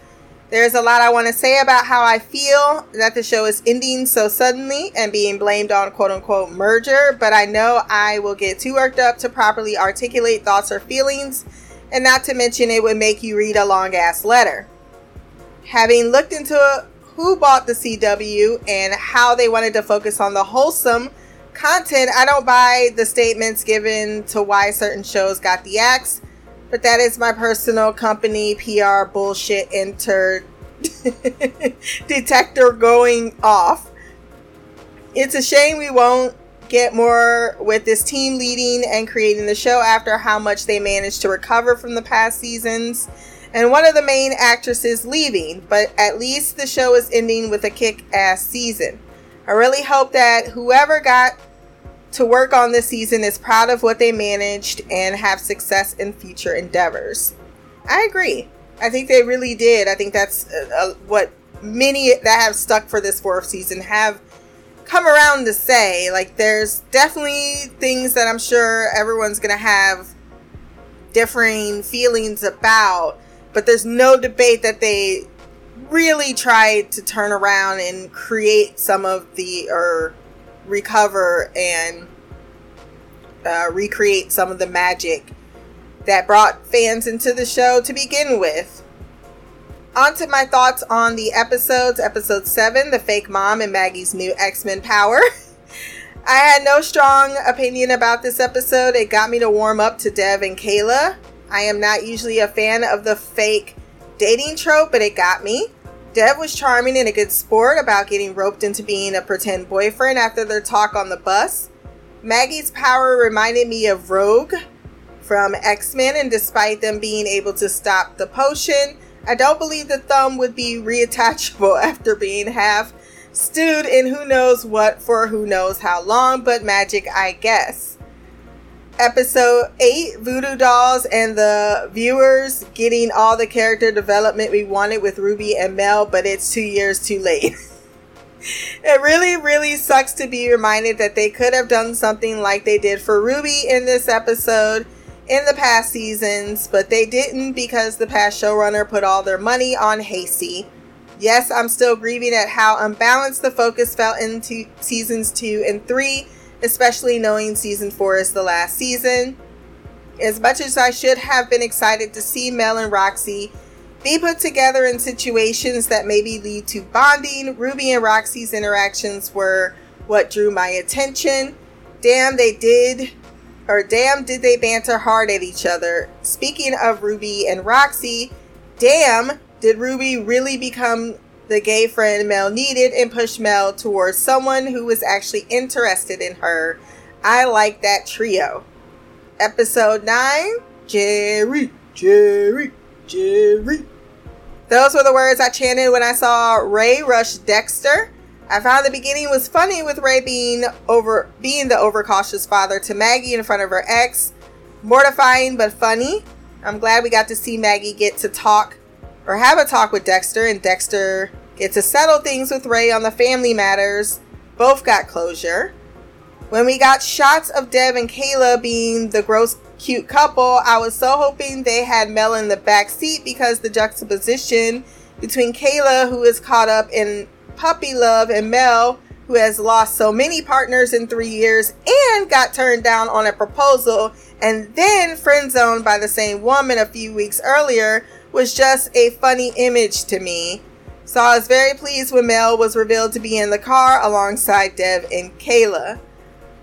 There's a lot I want to say about how I feel that the show is ending so suddenly and being blamed on quote unquote merger, but I know I will get too worked up to properly articulate thoughts or feelings, and not to mention it would make you read a long ass letter. Having looked into who bought the CW and how they wanted to focus on the wholesome content, I don't buy the statements given to why certain shows got the axe but that is my personal company PR bullshit enter detector going off. It's a shame we won't get more with this team leading and creating the show after how much they managed to recover from the past seasons and one of the main actresses leaving, but at least the show is ending with a kick ass season. I really hope that whoever got to work on this season is proud of what they managed and have success in future endeavors. I agree. I think they really did. I think that's uh, uh, what many that have stuck for this fourth season have come around to say. Like, there's definitely things that I'm sure everyone's going to have differing feelings about, but there's no debate that they really tried to turn around and create some of the, or recover and uh, recreate some of the magic that brought fans into the show to begin with. On to my thoughts on the episodes. Episode 7, The Fake Mom and Maggie's New X Men Power. I had no strong opinion about this episode. It got me to warm up to Dev and Kaela. I am not usually a fan of the fake dating trope, but it got me. Dev was charming and a good sport about getting roped into being a pretend boyfriend after their talk on the bus. Maggie's power reminded me of Rogue from X Men, and despite them being able to stop the potion, I don't believe the thumb would be reattachable after being half stewed in who knows what for who knows how long, but magic, I guess. Episode 8 Voodoo Dolls and the viewers getting all the character development we wanted with Ruby and Mel, but it's two years too late. it really, really sucks to be reminded that they could have done something like they did for Ruby in this episode in the past seasons, but they didn't because the past showrunner put all their money on Hasty. Yes, I'm still grieving at how unbalanced the focus felt into seasons 2 and 3, especially knowing season 4 is the last season. As much as I should have been excited to see Mel and Roxy be put together in situations that maybe lead to bonding, Ruby and Roxy's interactions were what drew my attention. Damn, they did, or damn, did they banter hard at each other. Speaking of Ruby and Roxy, damn, did Ruby really become the gay friend Mel needed and pushed Mel towards someone who was actually interested in her? I like that trio. Episode 9 Jerry, Jerry, Jerry. Those were the words I chanted when I saw Ray rush Dexter. I found the beginning was funny with Ray being over being the overcautious father to Maggie in front of her ex. Mortifying but funny. I'm glad we got to see Maggie get to talk or have a talk with Dexter, and Dexter get to settle things with Ray on the family matters. Both got closure. When we got shots of Dev and Kaela being the gross cute couple, I was so hoping they had Mel in the back seat because the juxtaposition between Kaela, who is caught up in puppy love, and Mel, who has lost so many partners in three years and got turned down on a proposal and then friend zoned by the same woman a few weeks earlier, was just a funny image to me. So I was very pleased when Mel was revealed to be in the car alongside Dev and Kaela.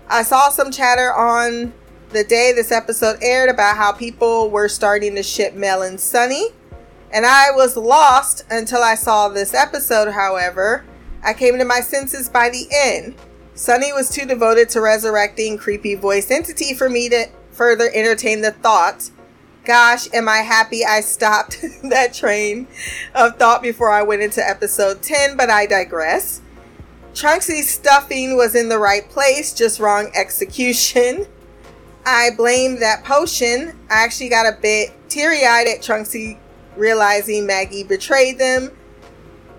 I saw some chatter on the day this episode aired about how people were starting to ship Mel and Sunny, And I was lost until I saw this episode, however. I came to my senses by the end. Sunny was too devoted to resurrecting creepy voice entity for me to further entertain the thought gosh, am I happy I stopped that train of thought before I went into episode 10, but I digress. Trunksy's stuffing was in the right place, just wrong execution. I blame that potion. I actually got a bit teary eyed at Trunksy realizing Maggie betrayed them.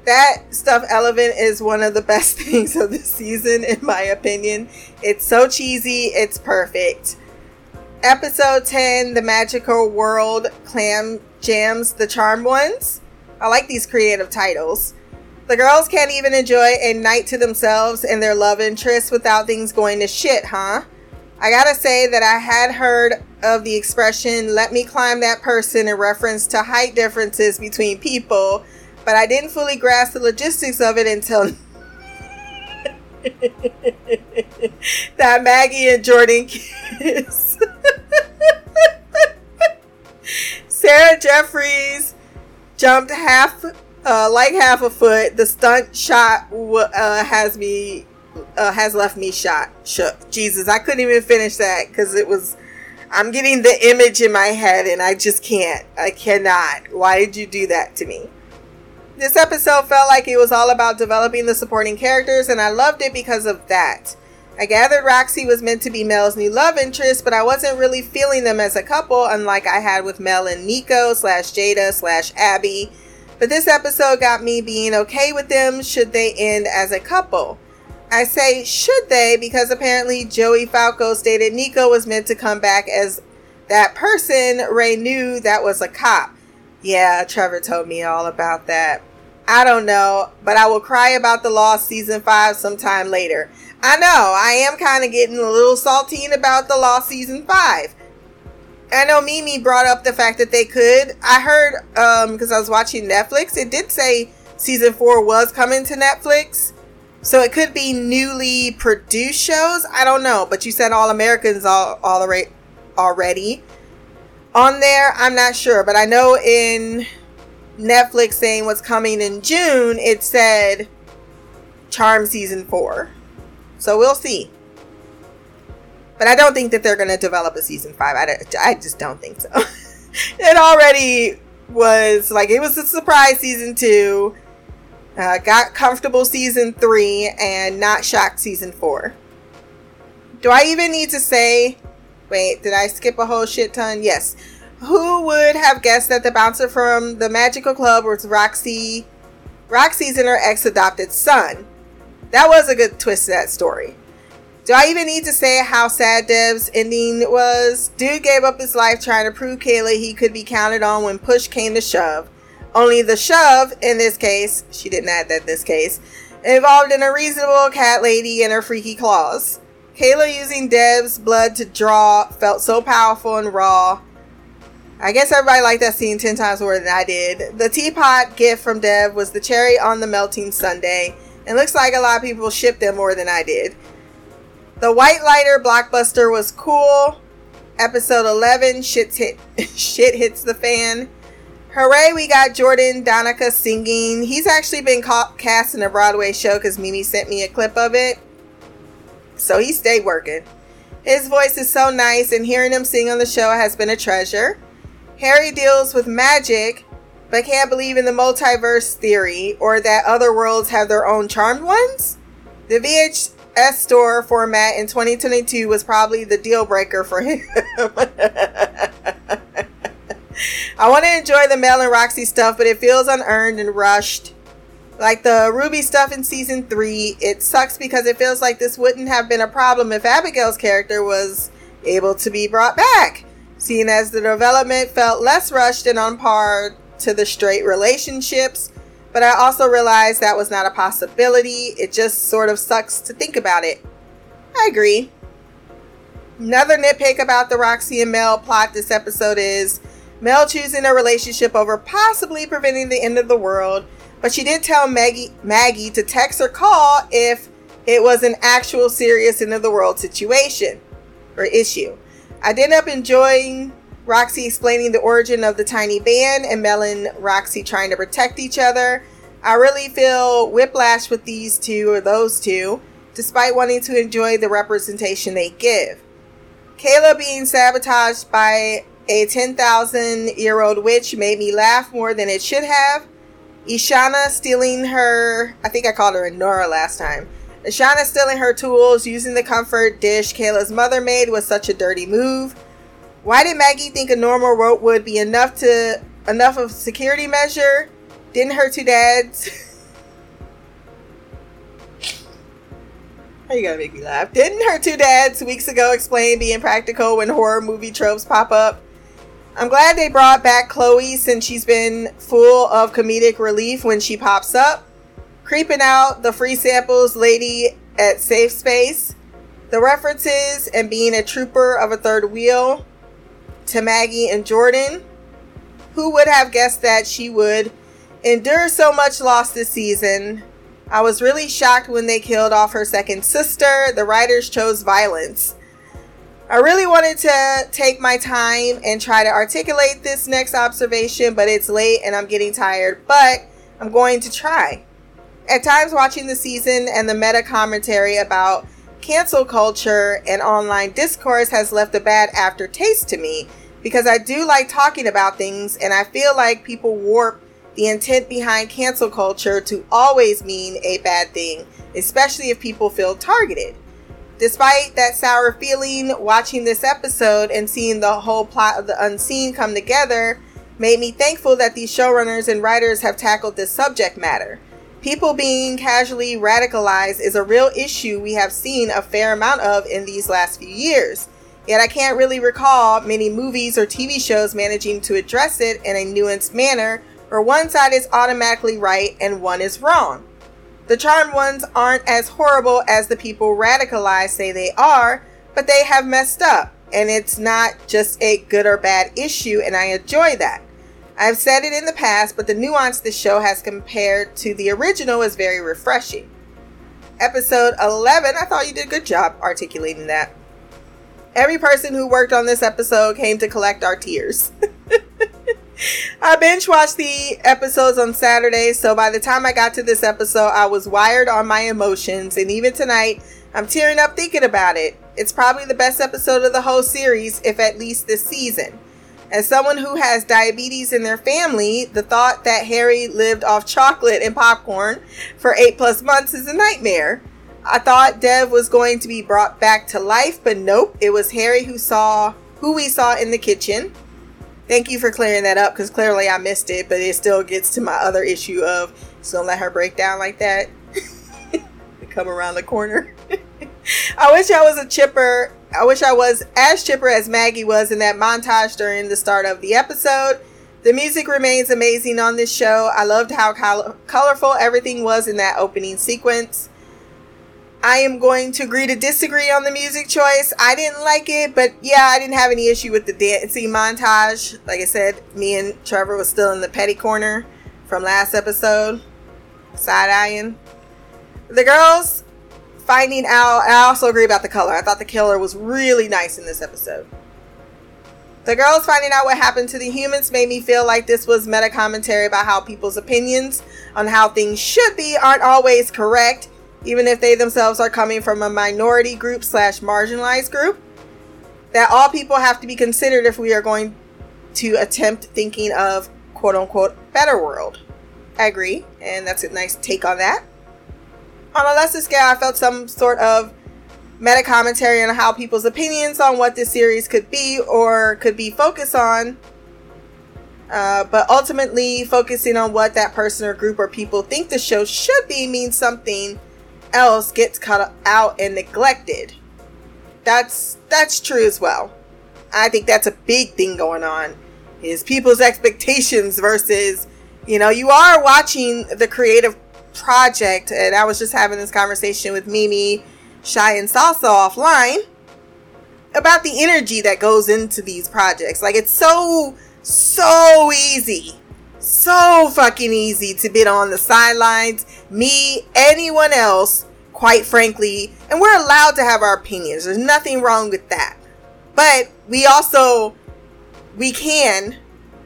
That stuff element is one of the best things of the season, in my opinion. It's so cheesy, it's perfect. Episode 10 The Magical World Clam Jams The Charmed Ones. I like these creative titles. The girls can't even enjoy a night to themselves and their love interest without things going to shit, huh? I gotta say that I had heard of the expression, let me climb that person in reference to height differences between people, but I didn't fully grasp the logistics of it until that Maggie and Jordan kiss. Sarah Jeffries jumped half, uh, like half a foot. The stunt shot uh, has me, uh, has left me shot, shook. Jesus, I couldn't even finish that because it was. I'm getting the image in my head and I just can't. I cannot. Why did you do that to me? This episode felt like it was all about developing the supporting characters, and I loved it because of that. I gathered Roxy was meant to be Mel's new love interest, but I wasn't really feeling them as a couple, unlike I had with Mel and Nico slash Jada slash Abby. But this episode got me being okay with them should they end as a couple. I say should they because apparently Joey Falco stated Nico was meant to come back as that person Ray knew that was a cop. Yeah, Trevor told me all about that. I don't know, but I will cry about the lost season 5 sometime later. I know, I am kind of getting a little saltine about the lost season 5. I know Mimi brought up the fact that they could. I heard um because I was watching Netflix, it did say season four was coming to Netflix. So it could be newly produced shows. I don't know, but you said All Americans all all already on there. I'm not sure, but I know in Netflix saying what's coming in June, it said Charm season four. So we'll see. But I don't think that they're going to develop a season five. I, I just don't think so. it already was like, it was a surprise season two. Uh, got comfortable season three and not shocked season four. Do I even need to say? Wait, did I skip a whole shit ton? Yes. Who would have guessed that the bouncer from the Magical Club was Roxy, Roxy's and her ex adopted son? That was a good twist to that story. Do I even need to say how sad Dev's ending was? Dude gave up his life trying to prove Kaela he could be counted on when push came to shove. Only the shove, in this case, she didn't add that this case, involved in a reasonable cat lady and her freaky claws. Kaela using Dev's blood to draw felt so powerful and raw. I guess everybody liked that scene 10 times more than I did. The teapot gift from Dev was the cherry on the melting sundae, and looks like a lot of people shipped them more than I did. The White Lighter blockbuster was cool. Episode 11, shit, hit, shit hits the fan. Hooray, we got Jordan Donica singing. He's actually been ca- cast in a Broadway show because Mimi sent me a clip of it. So he stayed working. His voice is so nice, and hearing him sing on the show has been a treasure. Harry deals with magic, but can't believe in the multiverse theory or that other worlds have their own charmed ones. The VHS store format in 2022 was probably the deal breaker for him. I want to enjoy the Mel and Roxy stuff, but it feels unearned and rushed. Like the Ruby stuff in season three, it sucks because it feels like this wouldn't have been a problem if Abigail's character was able to be brought back, seeing as the development felt less rushed and on par to the straight relationships. But I also realized that was not a possibility. It just sort of sucks to think about it. I agree. Another nitpick about the Roxy and Mel plot this episode is Mel choosing a relationship over possibly preventing the end of the world, but she did tell Maggie Maggie to text or call if it was an actual serious end of the world situation or issue. I did end up enjoying Roxy explaining the origin of the tiny band and Mel and Roxy trying to protect each other. I really feel whiplash with these two or those two, despite wanting to enjoy the representation they give. Kaela being sabotaged by a 10,000 year old witch made me laugh more than it should have. Ishana stealing her, I think I called her a Nora last time. Ishana stealing her tools using the comfort dish Kaela's mother made was such a dirty move. Why did Maggie think a normal rope would be enough to enough of security measure? Didn't her two dads How you gonna make me laugh? Didn't her two dads weeks ago explain being practical when horror movie tropes pop up? I'm glad they brought back Chloe since she's been full of comedic relief when she pops up. Creeping out the free samples lady at Safe Space. The references and being a trooper of a third wheel to Maggie and Jordan. Who would have guessed that she would endure so much loss this season? I was really shocked when they killed off her second sister. The writers chose violence. I really wanted to take my time and try to articulate this next observation, but it's late and I'm getting tired. But I'm going to try. At times, watching the season and the meta commentary about cancel culture and online discourse has left a bad aftertaste to me because I do like talking about things and I feel like people warp the intent behind cancel culture to always mean a bad thing, especially if people feel targeted. Despite that sour feeling, watching this episode and seeing the whole plot of the unseen come together made me thankful that these showrunners and writers have tackled this subject matter. People being casually radicalized is a real issue we have seen a fair amount of in these last few years. Yet I can't really recall many movies or TV shows managing to address it in a nuanced manner where one side is automatically right and one is wrong. The charmed ones aren't as horrible as the people radicalized say they are, but they have messed up. and it's not just a good or bad issue, and I enjoy that. I've said it in the past, but the nuance the show has compared to the original is very refreshing. Episode 11, I thought you did a good job articulating that. Every person who worked on this episode came to collect our tears. I binge watched the episodes on Saturday, so by the time I got to this episode, I was wired on my emotions, and even tonight, I'm tearing up thinking about it. It's probably the best episode of the whole series, if at least this season. As someone who has diabetes in their family, the thought that Harry lived off chocolate and popcorn for eight plus months is a nightmare. I thought Dev was going to be brought back to life, but nope, it was Harry who saw who we saw in the kitchen. Thank you for clearing that up because clearly I missed it, but it still gets to my other issue of so let her break down like that. Come around the corner. I wish I was a chipper. I wish I was as chipper as Maggie was in that montage during the start of the episode. The music remains amazing on this show. I loved how col- colorful everything was in that opening sequence. I am going to agree to disagree on the music choice. I didn't like it, but yeah, I didn't have any issue with the dancing montage. Like I said, me and Trevor was still in the petty corner from last episode, side eyeing. The girls finding out. I also agree about the color. I thought the killer was really nice in this episode. The girls finding out what happened to the humans made me feel like this was meta commentary about how people's opinions on how things should be aren't always correct even if they themselves are coming from a minority group slash marginalized group, that all people have to be considered if we are going to attempt thinking of quote unquote better world. I agree, and that's a nice take on that. On a lesser scale, I felt some sort of meta commentary on how people's opinions on what this series could be or could be focused on. Uh, but ultimately, focusing on what that person or group or people think the show should be means something else gets cut out and neglected. That's that's true as well. I think that's a big thing going on is people's expectations versus you know, you are watching the creative project and I was just having this conversation with Mimi, Shy and Salsa offline about the energy that goes into these projects. Like it's so so easy so fucking easy to be on the sidelines. Me, anyone else, quite frankly, and we're allowed to have our opinions. There's nothing wrong with that. But we also we can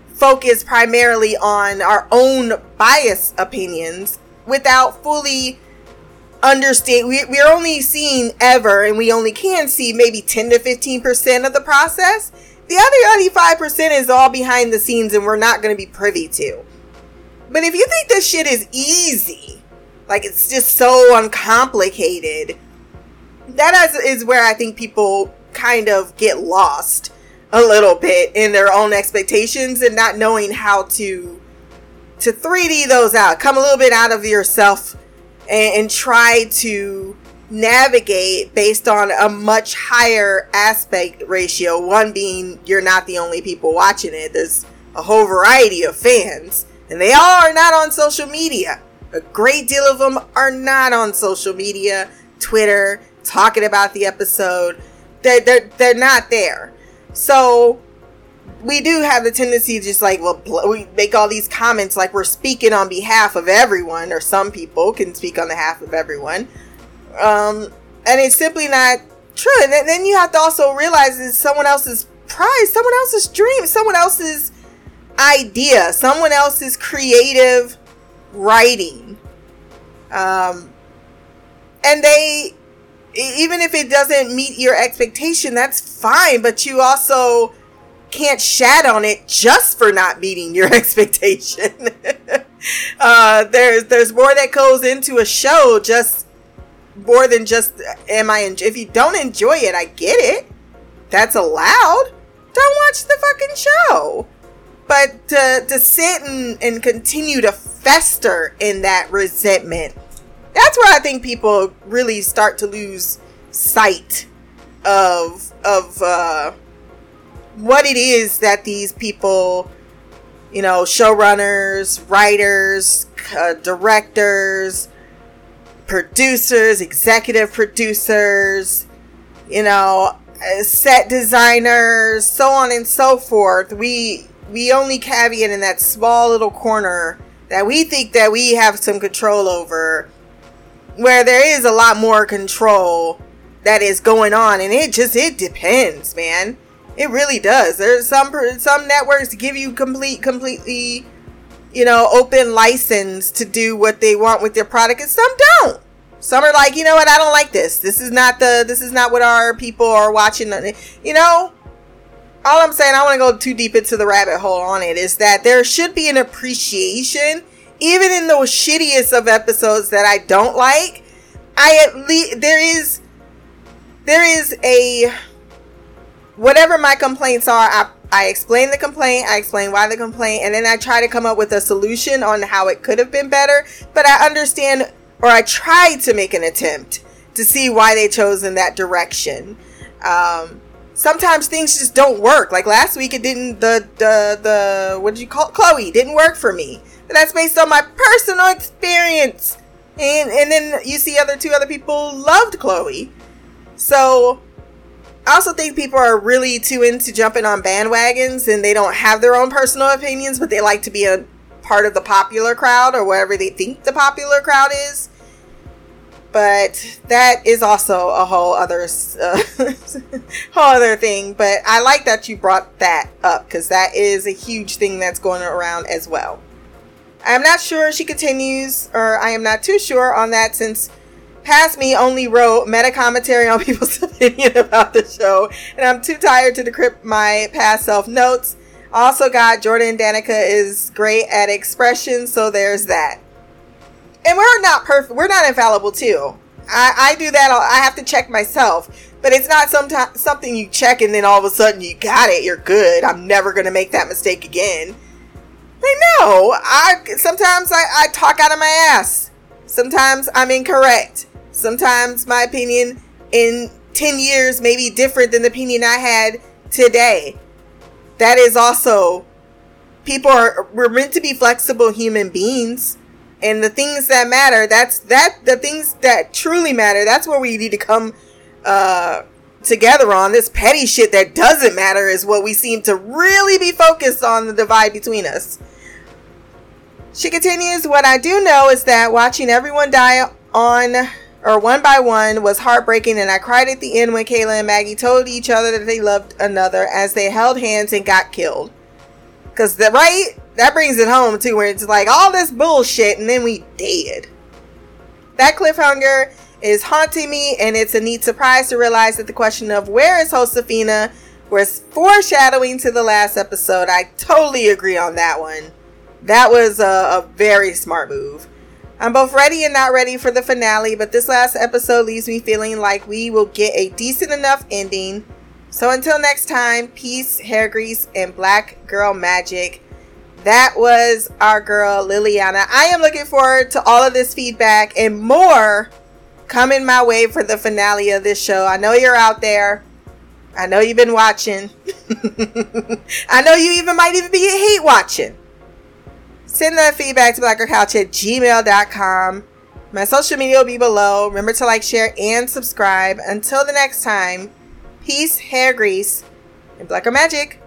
focus primarily on our own bias opinions without fully understand we, we're only seeing ever and we only can see maybe 10 to 15 percent of the process the other 95% is all behind the scenes and we're not going to be privy to. But if you think this shit is easy, like it's just so uncomplicated, that is, is where I think people kind of get lost a little bit in their own expectations and not knowing how to to 3D those out. Come a little bit out of yourself and, and try to navigate based on a much higher aspect ratio. One being you're not the only people watching it, there's a whole variety of fans, and they all are not on social media. A great deal of them are not on social media, Twitter, talking about the episode. They're, they're, they're not there. So we do have the tendency to just like, well, we make all these comments like we're speaking on behalf of everyone, or some people can speak on behalf of everyone um, and it's simply not true. And then you have to also realize it's someone else's prize, someone else's dream, someone else's idea, someone else's creative writing. Um, and they, even if it doesn't meet your expectation, that's fine. But you also can't shat on it just for not meeting your expectation. uh, there's there's more that goes into a show just more than just am I en- if you don't enjoy it, I get it. That's allowed. Don't watch the fucking show. But to, to sit and, and continue to fester in that resentment, that's where I think people really start to lose sight of of uh, what it is that these people, you know, showrunners, writers, uh, directors, producers, executive producers, you know, uh, set designers, so on and so forth. We we only caveat in that small little corner that we think that we have some control over, where there is a lot more control that is going on, and it just it depends, man. It really does. There's some some networks give you complete completely, you know, open license to do what they want with their product, and some don't. Some are like, you know what, I don't like this. This is not the this is not what our people are watching. You know, all I'm saying, I want to go too deep into the rabbit hole on it, is that there should be an appreciation, even in those shittiest of episodes that I don't like. I at least there is there is a whatever my complaints are. I I explain the complaint, I explain why the complaint, and then I try to come up with a solution on how it could have been better. But I understand or I try to make an attempt to see why they chose in that direction. Um, sometimes things just don't work. Like last week, it didn't. The the the what did you call it? Chloe didn't work for me. But that's based on my personal experience. And and then you see other two other people loved Chloe. So I also think people are really too into jumping on bandwagons and they don't have their own personal opinions, but they like to be a part of the popular crowd or whatever they think the popular crowd is. But that is also a whole other uh, whole other thing. But I like that you brought that up because that is a huge thing that's going around as well. I'm not sure she continues, or I am not too sure on that since past me only wrote meta commentary on people's opinion about the show, and I'm too tired to decrypt my past self notes. Also got Jordan Donica is great at expression, so there's that. And we're not perfect. We're not infallible too. I, I do that. I have to check myself, but it's not sometimes something you check and then all of a sudden you got it. You're good. I'm never gonna make that mistake again. But no, I sometimes I, I talk out of my ass. Sometimes I'm incorrect. Sometimes my opinion in 10 years may be different than the opinion I had today. That is also people are we're meant to be flexible human beings. And the things that matter that's that the things that truly matter that's where we need to come uh together on. This petty shit that doesn't matter is what we seem to really be focused on the divide between us. She continues what i do know is that watching everyone die on or one by one was heartbreaking and I cried at the end when Kaela and Maggie told each other that they loved another as they held hands and got killed. Cause the right that brings it home too, where it's like all this bullshit and then we dead. That cliffhanger is haunting me, and it's a neat surprise to realize that the question of where is Josefina was foreshadowing to the last episode. I totally agree on that one. That was a, a very smart move. I'm both ready and not ready for the finale, but this last episode leaves me feeling like we will get a decent enough ending. So until next time, peace, hair grease, and black girl magic. That was our girl Liliana. I am looking forward to all of this feedback and more coming my way for the finale of this show. I know you're out there. I know you've been watching. I know you even might even be hate watching. Send that feedback to blackgirlcouch at gmail.com. My social media will be below. Remember to like, share, and subscribe. Until the next time, peace, hair grease, and blacker magic.